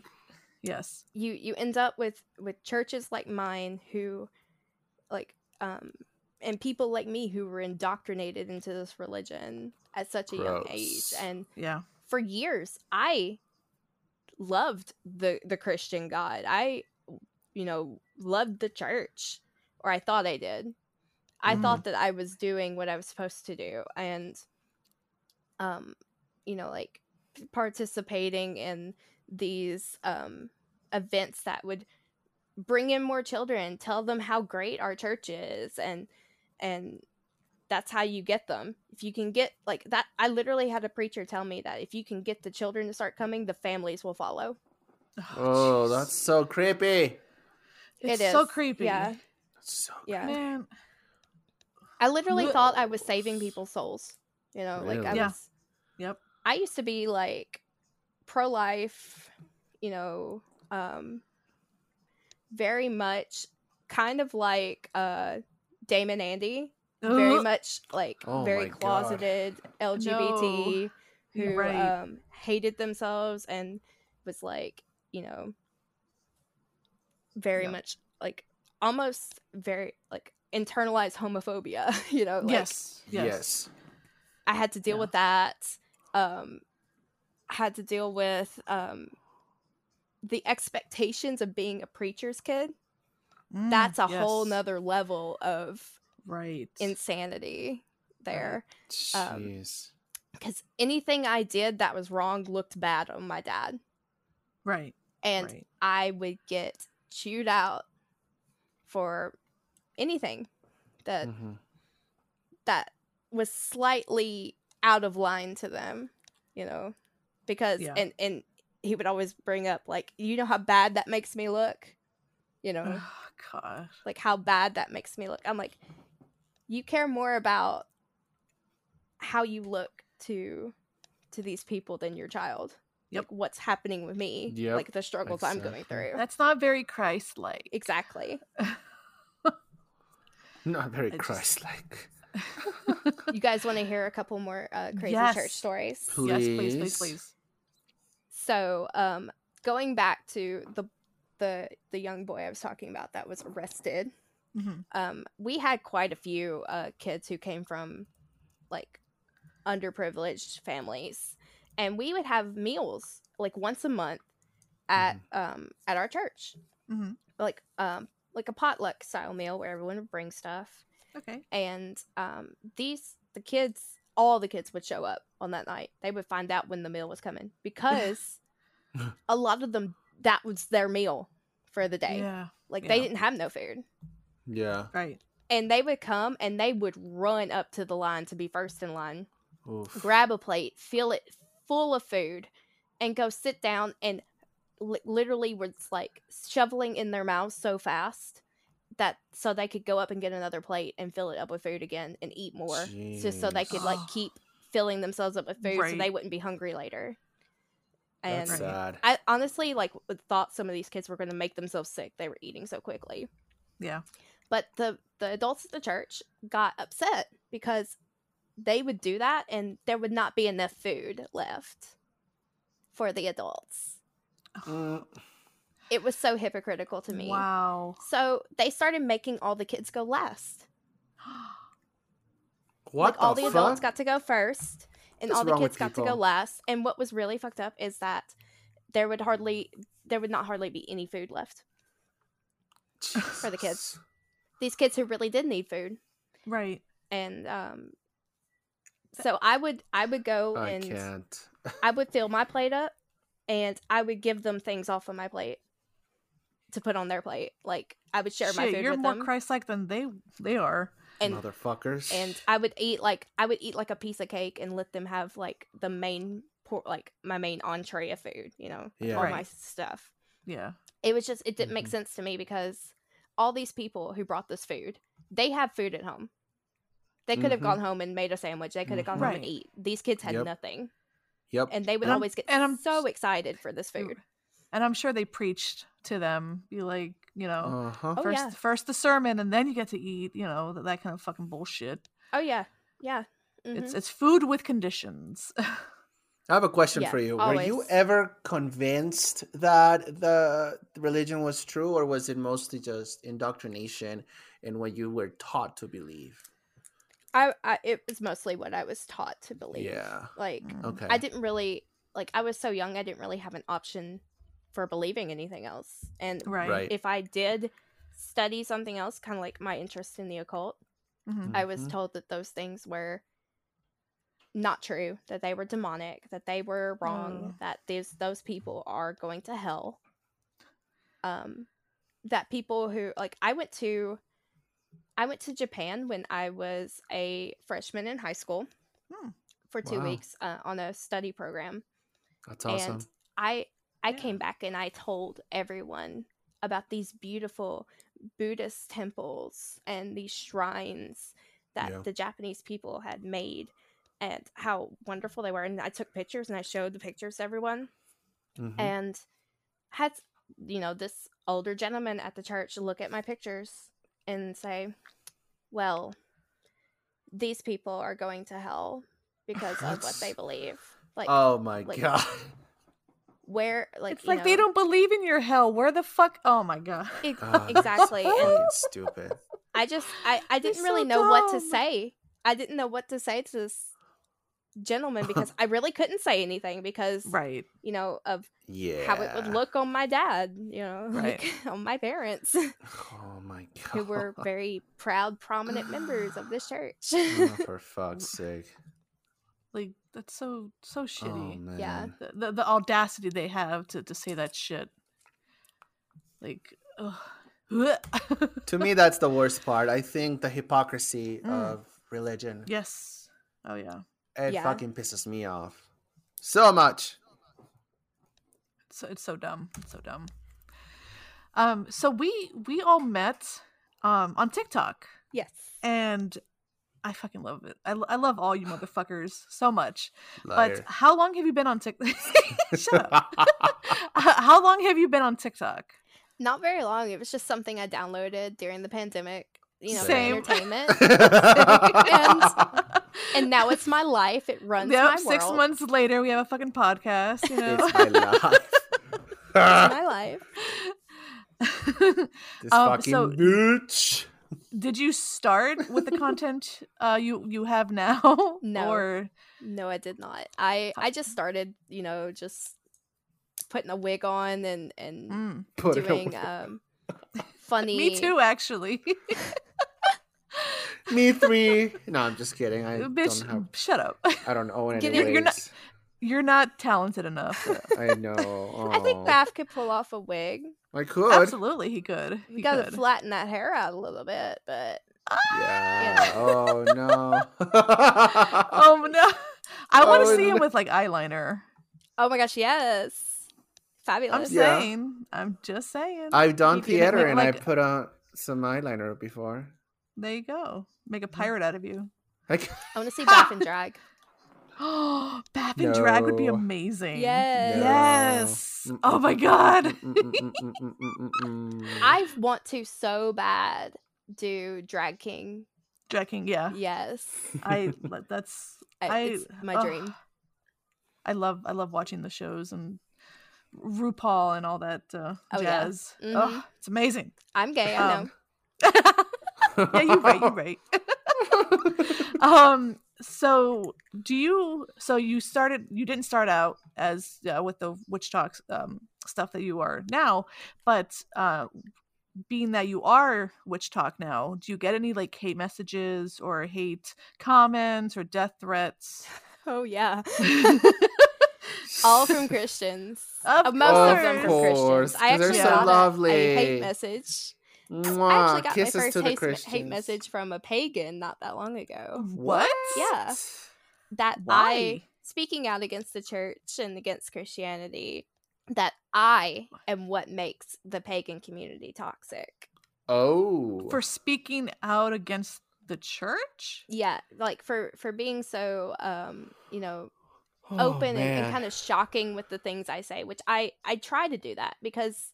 yes.
you you end up with with churches like mine who like um and people like me who were indoctrinated into this religion at such a young age and
Yeah.
for years i loved the the christian god i you know, loved the church, or I thought I did. I
Mhm.
thought that I was doing what I was supposed to do, and, um, you know, like participating in these um events that would bring in more children, tell them how great our church is, and and that's how you get them. If you can get like that, I literally had a preacher tell me that if you can get the children to start coming, the families will follow.
Oh, oh
jeez.
that's so creepy.
it's
It
so creepy.
Yeah,
So
yeah.
Man,
I literally
Look-
thought I was saving people's souls. You know, like I
Yeah.
was.
Yep.
I used to be like pro life, you know, um, very much kind of like uh, Damon Andy, very much like
Oh
very
my God.
closeted LGBT
You're
who
right.
um, hated themselves and was like, you know, very
Yeah.
much like almost very like internalized homophobia, you know, like
yes, yes,
yes.
I had to deal
Yeah.
with that. Um, I had to deal with um, the expectations of being a preacher's kid.
Mm,
That's a whole
yes.
nother level of
right.
insanity there. Um,
Jeez.
Because anything I did that was wrong looked bad on my dad.
right,
And
right.
I would get chewed out for anything that
Mhm.
that was slightly out of line to them, you know, because
Yeah.
and and he would always bring up like, you know how bad that makes me look, you know,
Oh, God.
like how bad that makes me look. I'm like, you care more about how you look to to these people than your child.
Yep.
Like what's happening with me,
Yep,
like the struggles I'm going through.
That's not very Christ-like.
exactly.
Not very
just-
Christ-like.
you guys want to hear a couple more uh, crazy
Yes.
church stories?
Please.
Yes, please, please, please.
So, um, going back to the the the young boy I was talking about that was arrested,
Mhm.
um, we had quite a few uh, kids who came from like underprivileged families, and we would have meals like once a month at um at our church,
Mhm.
like um like a potluck style meal where everyone would bring stuff,
Okay.
and um these the kids all the kids would show up on that night they would find out when the meal was coming because a lot of them that was their meal for the day
Yeah.
like they didn't have no food
Yeah.
Right.
and they would come and they would run up to the line to be first in line
Oof.
grab a plate fill it full of food and go sit down and li- literally was like shoveling in their mouths so fast that so they could go up and get another plate and fill it up with food again and eat more just so they could like keep filling themselves up with food so they wouldn't be hungry later. And
That's sad.
i honestly like thought some of these kids were going to make themselves sick. They were eating so quickly.
Yeah.
but the the adults at the church got upset because they would do that and there would not be enough food left for the adults.
Mm,
it was so hypocritical to me.
Wow.
so they started making all the kids go last
what
like all
the
the
fuck?
adults got to go first and
What's
all the kids got to go last and what was really fucked up is that there would hardly there would not hardly be any food left for the kids. These kids who really did need food
right.
and um so i would i would go
I
and
can't.
i would fill my plate up and i would give them things off of my plate to put on their plate like i would share my food
you're
with
more
them
Christ-like than they they are.
And
Motherfuckers.
and I would eat like I would eat like a piece of cake and let them have like the main por- like my main entree of food, you know,
Yeah.
all my stuff.
Yeah.
It was just it didn't make
Mhm.
sense to me because all these people who brought this food, they have food at home. They could have
Mhm.
gone home and made a sandwich. They could have gone home and eat. These kids had
Yep.
nothing,
yep.
and they would
And I'm-
always get
and I'm-
so excited for this food.
And I'm sure they preached to them, be like, you know,
uh-huh.
Oh,
first
yeah.
first the sermon and then you get to eat, you know, that, that kind of fucking bullshit.
Oh yeah, yeah.
It's
mhm.
it's food with conditions.
I have a question
Yeah,
for you. Were you ever convinced that the religion was true, or was it mostly just indoctrination in what you were taught to believe?
I, I it was mostly what I was taught to believe.
Yeah.
Like
Mm.
Okay.
I didn't really like I was so young I didn't really have an option for believing anything else. And
Right.
Right.
if I did study something else, kind of like my interest in the occult,
Mhm.
I was
Mhm.
told that those things were not true, that they were demonic, that they were wrong,
Oh.
that these those people are going to hell. Um that people who like I went to I went to Japan when I was a freshman in high school
Hmm.
for 2
Wow.
weeks uh, on a study program
That's awesome.
and I I
Yeah.
came back and I told everyone about these beautiful Buddhist temples and these shrines that
Yeah.
the Japanese people had made and how wonderful they were and I took pictures and I showed the pictures to everyone
Mhm.
and had you know this older gentleman at the church look at my pictures and say well these people are going to hell because of what they believe like
oh my
like,
god.
Where like
it's
you
like they don't believe in your hell. Where the fuck? Oh my god.
Ex-
Ah,
exactly and
stupid.
i just i i didn't
It's
really
so
know what to say i didn't know what to say to this gentleman because i really couldn't say anything because
Right.
you know of
Yeah.
how it would look on my dad you know
Right.
like on my parents
Oh my god.
who were very proud prominent members of this church
oh, for fuck's sake.
Like that's so so
Oh
shitty.
man.
Yeah.
the, the the audacity they have to to say that shit. Like, ugh.
To me, that's the worst part. I think the hypocrisy
Mm.
of religion.
yes. Oh yeah.
It
Yeah.
fucking pisses me off so much.
So it's so dumb. It's so dumb. Um. So we we all met um on TikTok,
yes
and I fucking love it. I, I love all you motherfuckers so much.
Liar.
But how long have you been on TikTok? Shut up. how long have you been on TikTok?
not very long it was just something i downloaded during the pandemic you know for
Same.
entertainment and now it's my life it runs
Yep,
my
six
world.
months later, we have a fucking podcast. You know,
it's my life.
it's my life
this
Um,
fucking
so-
bitch.
Did you start with the content uh, you you have now?
No.
Or
No, I did not. I I just started, you know, just putting a wig on and and
Mm.
Doing um funny.
me too, actually.
Me three. No, I'm just kidding. I
Bitch,
don't have.
shut up.
I don't own any
Getting-
You're not-
wigs.
You're not talented enough.
I know.
I think
Aw.
Beth could pull off a wig.
I could.
Absolutely, he could.
We
He
got to
could.
flatten that hair out a little bit, but
Yeah. Oh no.
Oh no! I want to
Oh,
see him
no.
with like eyeliner.
oh my gosh, yes,
I'm
fabulous.
Yeah.
saying. I'm just saying.
I've done
You can make
theater and I
like-
put on some eyeliner before.
There you go. Make a mm. pirate out of you.
Like,
I want to see Beth and drag.
Oh, Beth and drag would be amazing.
Yes.
Yes.
No.
Oh my god.
I want to so bad do drag king.
Drag King, yeah.
Yes,
I that's
I,
I
it's my
ugh,
dream.
I love I love watching the shows and RuPaul and all that uh,
Oh, yeah.
jazz.
Mhm.
Oh, it's amazing.
I'm gay. I know.
Um, yeah, you're right. You're right. um. So, do you? So you started. You didn't start out as uh, with the WitchToks um, stuff that you are now, but uh, being that you are WitchTok now, do you get any like hate messages or hate comments or death threats?
Oh yeah, all from Christians.
Of
Uh, most of them
Of
from
course,
Christians. I
'cause they're
actually
so
got a- a,
lovely.
hate message. I actually got my first hate, hate message from a pagan not that long ago.
What?
Yeah. That I, speaking out against the church and against Christianity, that I am what makes the pagan community toxic.
Oh.
For speaking out against the church?
Yeah, like for for being so um, you know,
Oh,
open and, and kind of shocking with the things I say, which I I try to do that because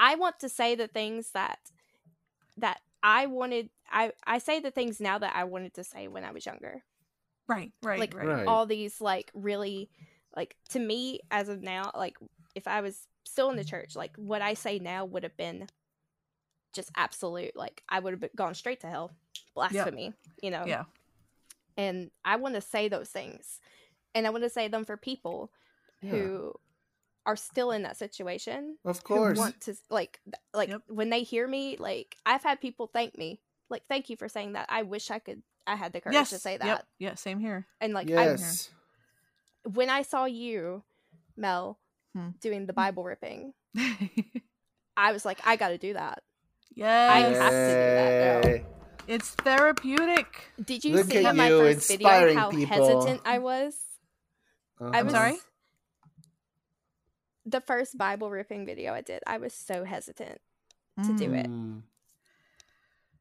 I want to say the things that that I wanted I I say the things now that I wanted to say when I was younger.
Right, right,
like
right.
Right.
all these like really like to me as of now like if I was still in the church, like what I say now would have been just absolute like I would have been, gone straight to hell. Blasphemy, you know.
Yeah.
And I want to say those things. And I want to say them for people
Yeah.
who are still in that situation
Of
who
course.
want to like like
Yep.
when they hear me like i've had people thank me like thank you for saying that i wish i could i had the courage
yes.
to say that
Yep. Yeah. Same here.
and like I,
yes.
when i saw you mel
Hmm.
doing the bible ripping i was like i gotta do that
yes.
I have to do that now.
It's therapeutic.
did you
Look
see
at
on my
you,
first video how
people.
hesitant i was i
Uh-huh.
was
sorry?
The first bible ripping video i did i was so hesitant to do it
Mm.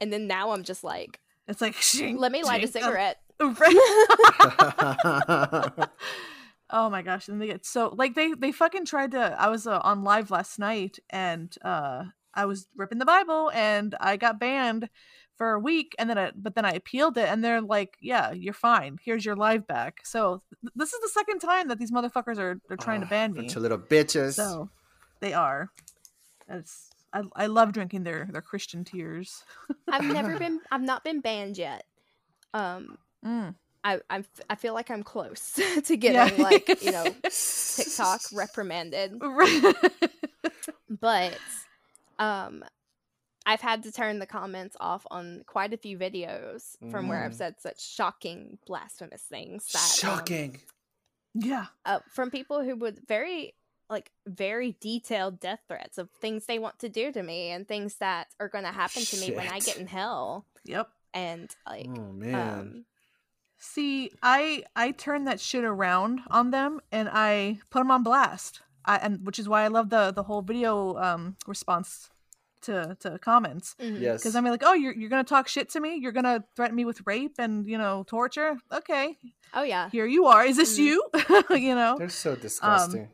and then now i'm just like
It's like
let me light a
shink, shink.
cigarette
oh my gosh and they get so like they they fucking tried to i was uh, on live last night and uh i was ripping the bible and i got banned for a week and then I, but then i appealed it and they're like yeah you're fine. Here's your live back. So th- this is the second time that these motherfuckers are they're trying to
Ah,
ban me.
Bunch of little bitches.
so they are. It's I, I love drinking their their christian tears.
I've never been i've not been banned yet. Um
Mm.
I I'm, I feel like I'm close to getting
Yeah.
like you know TikTok reprimanded, but um, I've had to turn the comments off on quite a few videos from where I've
Mm.
said such shocking, blasphemous things. That, um,
Shocking.
yeah
uh, from people who would very like very detailed death threats of things they want to do to me and things that are going to happen to me when I get in hell
yep
and like
oh man.
um
See, I I turn that shit around on them and I put them on blast. I and which is why I love the the whole video um response to to comments
mhm.
yes.
because I'm like, oh, you're you're gonna talk shit to me. You're gonna threaten me with rape and you know torture. Okay,
oh yeah
here you are. Is this
Mhm.
you? you know?
They're so disgusting.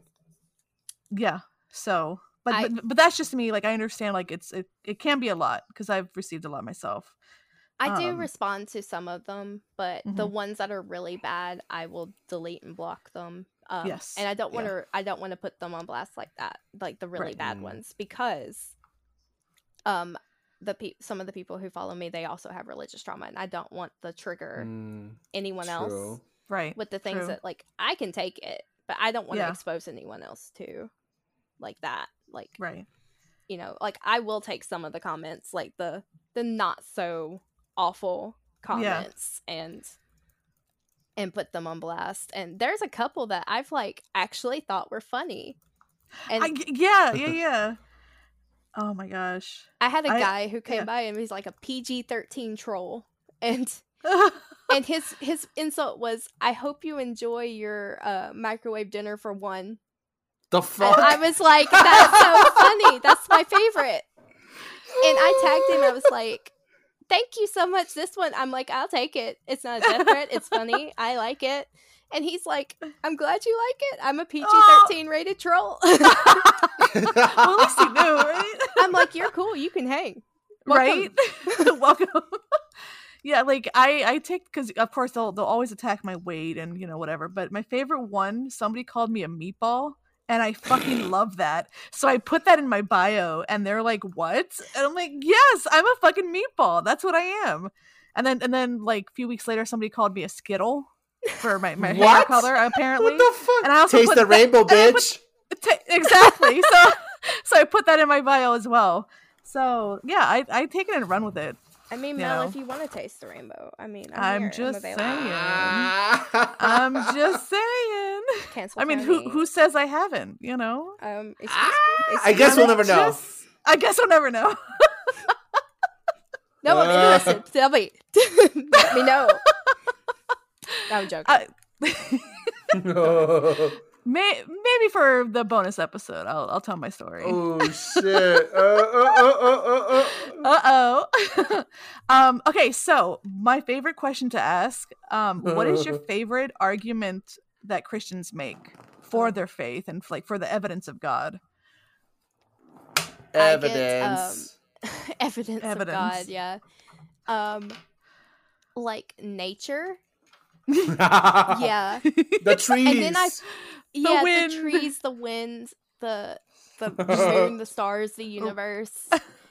Yeah. So, but,
I-
but but that's just me. Like I understand. Like it's it it can be a lot because I've received a lot myself.
I do
Um,
respond to some of them, but the
Mhm.
ones that are really bad, I will delete and block them. Um,
Yes,
and I don't want
yeah.
to. I don't want to put them on blast like that, like the really
Right.
bad
Mm.
ones, because um, the pe- some of the people who follow me, they also have religious trauma, and I don't want the trigger
Mm,
anyone else.
Right.
with the things
true.
that like I can take it, but I don't want to
Yeah.
expose anyone else to like that. Like
Right.
you know, like I will take some of the comments, like the the not so awful comments and and put them on blast. And there's a couple that I've like actually thought were funny. And
I,
I,
yeah. Yeah. Yeah. Oh my gosh.
I had a
I-
guy who came
yeah.
by and he's like a PG thirteen troll. And and his his insult was, I hope you enjoy your uh microwave dinner for one.
The
And
fuck?
I was like, that's so funny. That's my favorite. And I tagged him. I was like, thank you so much. This one, I'm like, I'll take it. It's not a death threat. It's funny. I like it. And he's like, I'm glad you like it. I'm a ah. PG 13 rated troll.
well, at least you knew, right?
I'm like, you're cool. You can hang. Welcome.
right? Welcome. yeah, like I I take because of course they'll they'll always attack my weight and you know whatever. But my favorite one, somebody called me a meatball. And I fucking love that. So I put that in my bio and they're like, What? And I'm like, Yes, I'm a fucking meatball. That's what I am. And then and then like a few weeks later somebody called me a skittle for my, my hair color, apparently.
what the fuck?
And I also
Taste
put
the
that-
rainbow,
and I put-
bitch.
Exactly. so so I put that in my bio as well. So yeah, I I take it and run with it.
I mean, Mel,
know.
if you want to taste the rainbow, I mean, I'm,
I'm
here.
just
I'm
saying. I'm just saying.
Cancel
I mean, who
Tony.
who says I haven't? You know.
Um, excuse,
Ah, I
excuse
guess
me?
we'll never know.
Just- I guess we'll never know.
No, I'm
Uh.
interested. Tell me. Let me know. No, I'm joking.
I, may, maybe for the bonus episode, I'll I'll tell my story.
oh shit! Uh, uh, uh, uh, uh, uh.
Uh oh. um. Okay. So my favorite question to ask: um, What is your favorite argument that Christians make for their faith and like for the evidence of God?
I get,
Evidence.
evidence, of God,
Evidence.
yeah. Um like nature.
Yeah.
Yeah.
The trees.
And then I yeah,
wind.
the trees, the wind, the the moon, the stars, the universe.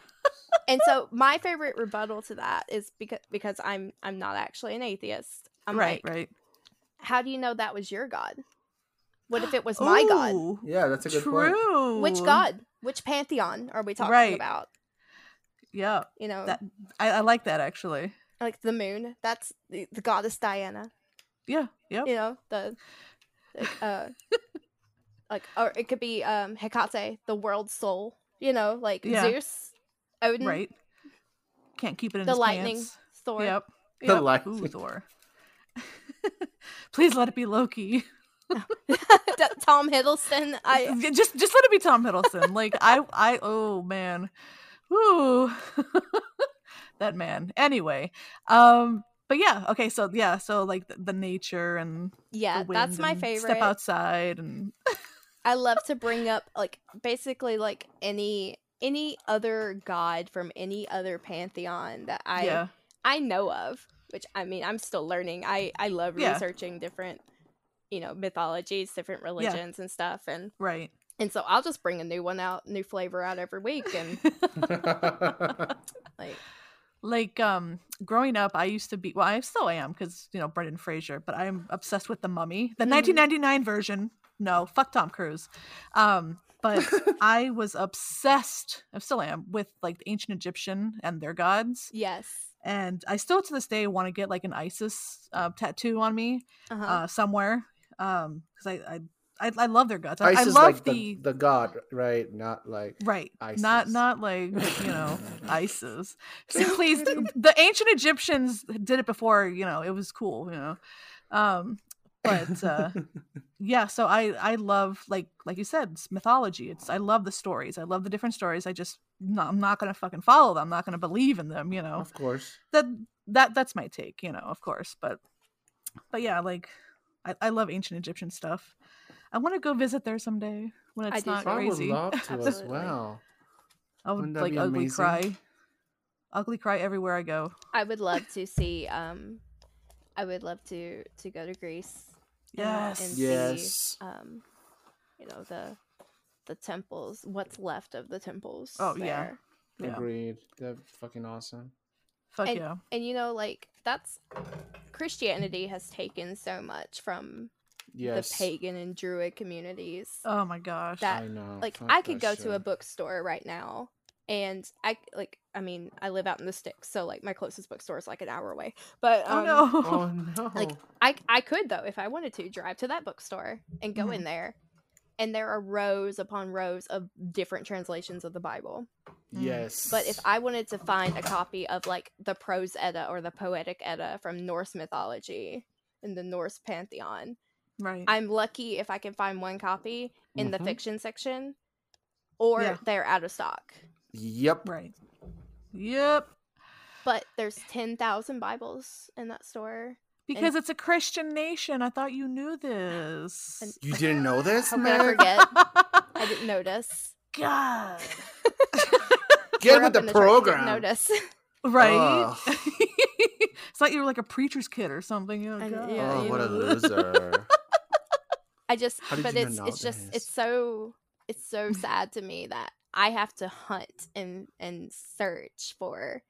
and so my favorite rebuttal to that is because because I'm I'm not actually an atheist. I'm
right.
like,
right.
how do you know that was your God? What if it was my god?
Yeah, that's a good point.
True.
Which god? Which pantheon are we talking
Right.
about?
Yeah,
You know,
that I, I like that actually.
like the moon. That's the, the goddess Diana.
Yeah, Yeah.
You know, the like, uh like or it could be um Hecate, the world's soul. You know, like
Yeah.
Zeus, Odin,
Right. Can't keep it in
the
his
lightning,
pants.
Thor.
Yep.
The
yep.
lightning.
Ooh, Thor. Please let it be Loki.
Tom Hiddleston. I
just just let it be Tom Hiddleston. Like I I oh man. Woo. that man. Anyway. Um but yeah, okay, so yeah, so like the, the nature and
yeah, that's my favorite.
Step outside and
I love to bring up like basically like any any other god from any other pantheon that I
yeah.
I know of, which I mean I'm still learning. I I love
Yeah.
researching different you know mythologies, different religions and stuff and
Right.
and so I'll just bring a new one out, new flavor out every week and like
like um growing up i used to be well i still am because you know brendan fraser but i'm obsessed with the mummy the
Mhm.
1999 version no fuck tom cruise um but i was obsessed i still am with like the ancient egyptian and their gods
yes.
and i still to this day want to get like an isis uh, tattoo on me
Uh-huh.
uh somewhere um because I, I i i love their gods i, I love
like
the,
the the god, right? Not like
Right. Not
ISIS.
not like, you know, ISIS. So please the ancient Egyptians did it before, you know, it was cool, you know. Um but uh yeah, so I I love like like you said, it's mythology. It's I love the stories. I love the different stories. I just no, I'm not going to fucking follow them. I'm not going to believe in them, you know.
of course.
That that that's my take, you know, of course, but but yeah, like I I love ancient Egyptian stuff. I want to go visit there someday when it's
do
not
too.
I would
crazy.
love to as well.
I would
Wouldn't
like ugly
amazing?
cry. Ugly cry everywhere I go.
I would love to see um I would love to to go to Greece. and-
Yes.
and
Yes.
see um you know the the temples, what's left of the temples.
Oh, yeah.
there.
Yeah.
Agreed. That's fucking awesome.
Fuck
And-
yeah.
And you know, like that's Christianity has taken so much from
Yes.
the pagan and druid communities.
Oh my gosh.
that
I know.
like
fuck
I could
that
go to a bookstore right now and I like I mean I live out in the sticks so like my closest bookstore is like an hour away but
oh
um,
no.
Oh no.
like I I could though if I wanted to drive to that bookstore and go
Mhm.
in there and there are rows upon rows of different translations of the Bible
yes.
but if I wanted to find a copy of like the prose Edda or the poetic Edda from Norse mythology in the Norse pantheon
right.
I'm lucky if I can find one copy in the
Mhm.
fiction section, or
Yeah.
they're out of stock.
Yep.
right. Yep.
But there's ten thousand Bibles in that store.
Because it's a Christian nation. I thought you knew this.
And-
You didn't know this,
How could
man?
I forget? I didn't notice.
God.
Get with
up in
the
church, didn't
program.
Notice.
Right?
Ugh.
it's like you were like a preacher's kid or something. Oh,
I know,
God.
yeah,
oh,
you
what a loser.
I just,
How
but it's it's just
this?
it's so it's so sad to me that I have to hunt and and search for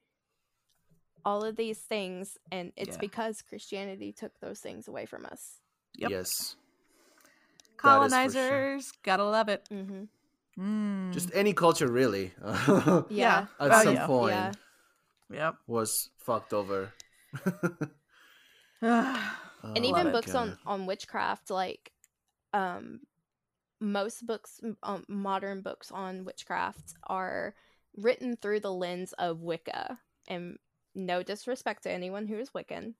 all of these things, and it's
Yeah.
because Christianity took those things away from us.
Yep.
Yes. That is for sure.
Colonizers. Gotta love it.
Mm-hmm.
Mm.
Just any culture, really.
Yeah.
Yeah.
At
Oh,
some
yeah.
point,
Yeah.
Yep.
was fucked over.
and even books on on witchcraft like um most books um, modern books on witchcraft are written through the lens of wicca and no disrespect to anyone who is wiccan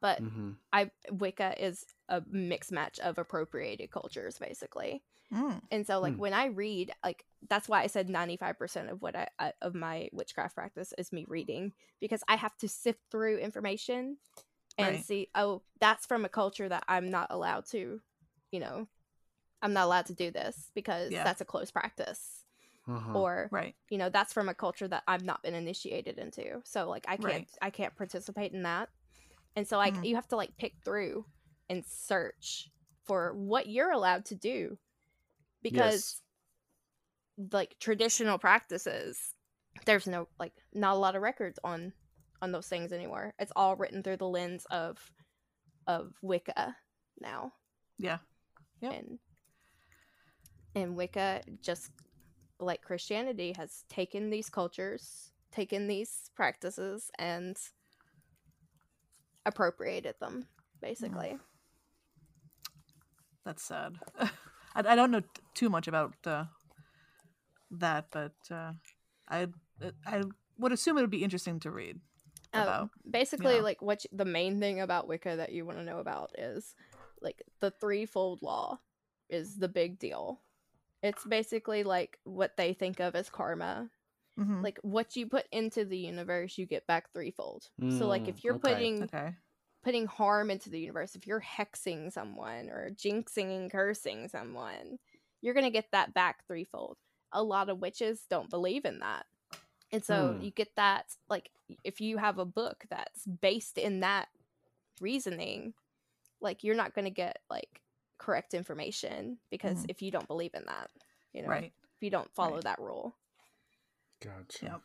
but
Mhm.
i wicca is a mixed match of appropriated cultures basically
Mm.
and so like
Hmm.
when i read like that's why i said 95% of what I, I of my witchcraft practice is me reading because i have to sift through information and
Right.
see oh that's from a culture that i'm not allowed to you know i'm not allowed to do this because
Yeah.
that's a close practice
Uh-huh.
or
Right.
you know that's from a culture that i've not been initiated into so like i can't
Right.
i can't participate in that and so like
Mhm.
you have to like pick through and search for what you're allowed to do because like traditional practices there's no like not a lot of records on on those things anymore it's all written through the lens of of wicca now
Yeah. Yep.
And and Wicca just like Christianity has taken these cultures, taken these practices and appropriated them basically.
That's sad. I, I don't know t- too much about uh, that, but uh, I I would assume it would be interesting to read
Um,
about.
basically
yeah.
like what you- the main thing about wicca that you want to know about is like the threefold law is the big deal it's basically like what they think of as karma
Mhm.
like what you put into the universe you get back threefold so like
Mm,
if you're
okay.
putting
Okay.
putting harm into the universe if you're hexing someone or jinxing and cursing someone you're gonna get that back threefold a lot of witches don't believe in that and so
Hmm.
you get that like if you have a book that's based in that reasoning like you're not gonna get like correct information because
Mhm.
if you don't believe in that you know
Right.
if you don't follow
Right.
that rule
Gotcha.
Yep.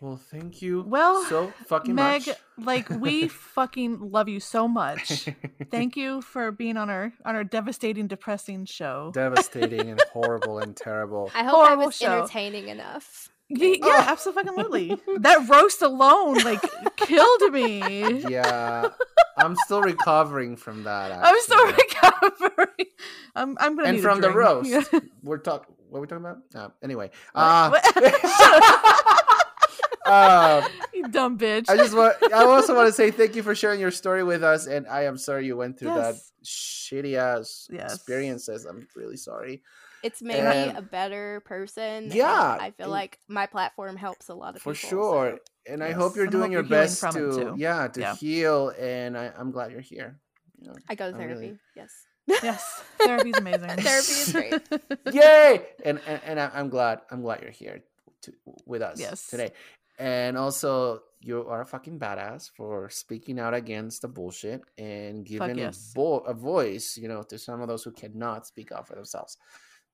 Well, thank you.
Well,
so fucking
Meg,
much.
like we fucking love you so much. Thank you for being on our on our devastating, depressing show.
Devastating and horrible and terrible.
i hope i was
show.
entertaining enough
Ye- yeah, absolutely. that roast alone like killed me.
Yeah, I'm still recovering from that.
I'm still recovering. I'm I'm gonna
and
need a
from the
drink.
roast. We're talking. What are we talking about? Uh, anyway, uh, uh,
you dumb bitch.
I just want. I also want to say thank you for sharing your story with us, and I am sorry you went through that shitty ass
Yes.
experiences. I'm really sorry.
it's made me a better person.
Yeah,
I feel
and-
like my platform helps a lot of
for
people.
For sure.
so-
And I hope you're
and I
doing
hope
your
you're
best to yeah to
Yeah.
heal, and I, I'm glad you're here. You know.
I go to
I
therapy.
really-
Yes.
yes, therapy's amazing.
Therapy is great.
Yay! And and, and I- I'm glad I'm glad you're here to, with us
Yes.
today. And also, you are a fucking badass for speaking out against the bullshit and giving
yes.
a, vo- a voice, you know, to some of those who cannot speak out for themselves.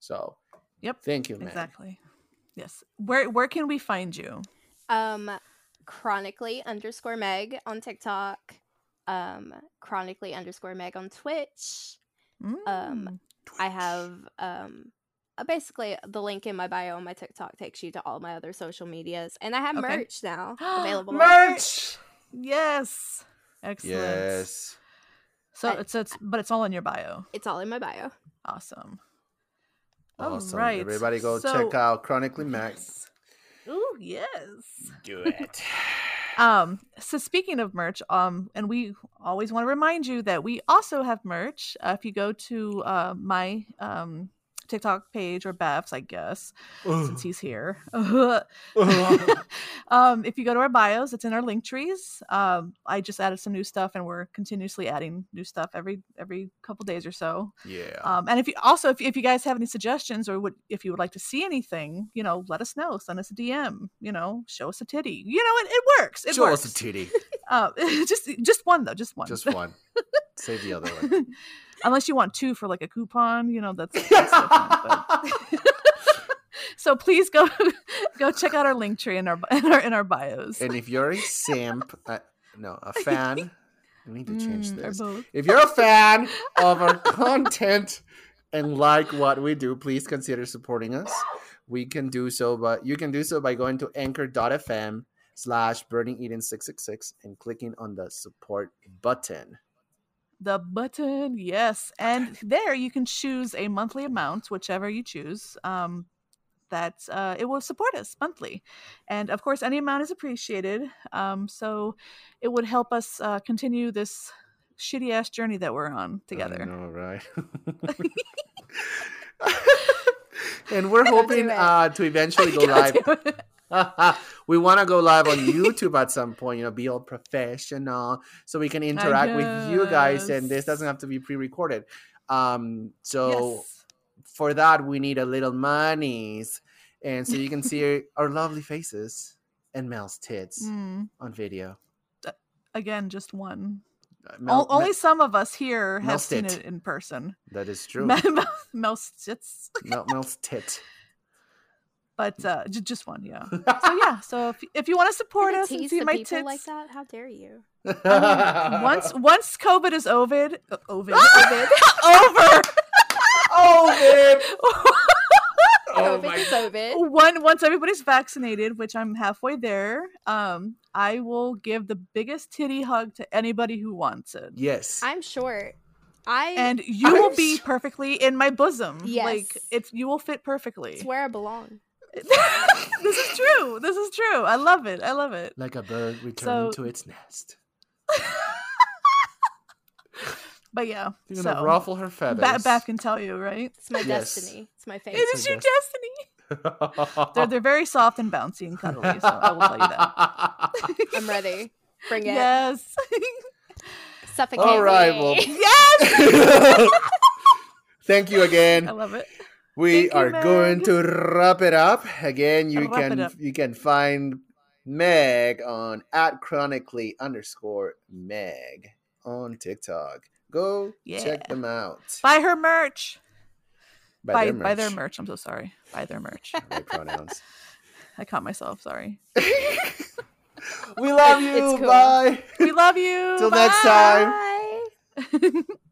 So,
Yep,
thank you, man.
Exactly. Yes. Where where can we find you?
Um, chronically underscore Meg on TikTok. Um, chronically underscore Meg on Twitch.
Mm.
I have um. uh, Basically, the link in my bio on my TikTok takes you to all my other social medias, and I have
Okay.
merch now available.
merch. Yes. Excellent.
Yes.
So
I-
it's it's but it's all in your bio.
It's all in my bio.
Awesome.
Awesome.
All right.
Everybody go
so-
check out Chronically Max.
Ooh, yes.
Do it.
Um, so speaking of merch, um, and we always want to remind you that we also have merch. Uh, if you go to uh, my um TikTok page or Beth's, I guess, since he's here. um, if you go to our bios, it's in our link trees. Um, I just added some new stuff, and we're continuously adding new stuff every every couple days or so.
yeah.
Um, and if you also if, if you guys have any suggestions or would if you would like to see anything, you know, let us know. Send us a DM. You know, show us a titty. You know, it, it works. It
Show
works.
us a titty.
Uh, just just one though, just one.
Just one. Save the other one.
Unless you want two for like a coupon, you know, that's, that's different, so please go go check out our link tree in our in our in our bios.
And if you're a simp, uh, no, a fan, we need to change
Mm,
this. If you're a fan of our content and like what we do, please consider supporting us. We can do so, but you can do so by going to anchor.fm slash burning eden 666 and clicking on the support button.
The button, yes. And there you can choose a monthly amount, whichever you choose. Um, that uh, it will support us monthly. And of course, any amount is appreciated. Um, so it would help us uh, continue this shitty ass journey that we're on
I
together.
know, right? and we're hoping uh, to eventually go live we want to go live on YouTube at some point, you know, be all professional so we can interact with you guys and this doesn't have to be pre-recorded. Um so
Yes.
for that we need a little monies and so you can see our lovely faces and Mel's tits
Mm,
on video.
again, just one.
Uh, Mel-
only
Mel-
some of us here have
Mel's
seen
tit.
it in person.
that is true.
Mel, Mel sits,
Mel- Mel's tit
but uh, j- just one, yeah. so yeah, so if, if you want to support us and see my tits,
like that, how dare you?
I mean, once once COVID is ovid, uh, ovid, ovid, over, ovid. Oh COVID is ovid. One, once everybody's vaccinated, which I'm halfway there, um, I will give the biggest titty hug to anybody who wants it.
Yes,
I'm short. I
and you
I'm
will be perfectly in my bosom.
Yes, like
it's you will fit perfectly.
It's where I belong.
this is true. This is true. I love it. I love it.
like a bird returning
So-
to its nest.
But yeah.
You're gonna
so
ruffle her feathers.
Ba- Beth can tell you, right?
It's my
Yes.
destiny. It's my fate.
It is
her
your
destiny.
destiny. They're they're very soft and bouncy and cuddly, so I will tell you that.
I'm ready. Bring it.
Yes.
Suffocate
All right,
me.
well-
yes.
Thank you again.
I love it.
We
Thank you,
are going to wrap it up. Again, you
Wrap
can you can find Meg on at chronically underscore Meg on TikTok. Go
Yeah.
check them out.
Buy her merch. Buy,
their
buy their
merch.
merch. I'm so sorry. Buy their merch.
Right pronouns.
I caught myself. Sorry.
we love you.
cool.
Bye.
We love you.
Till next time.
Bye.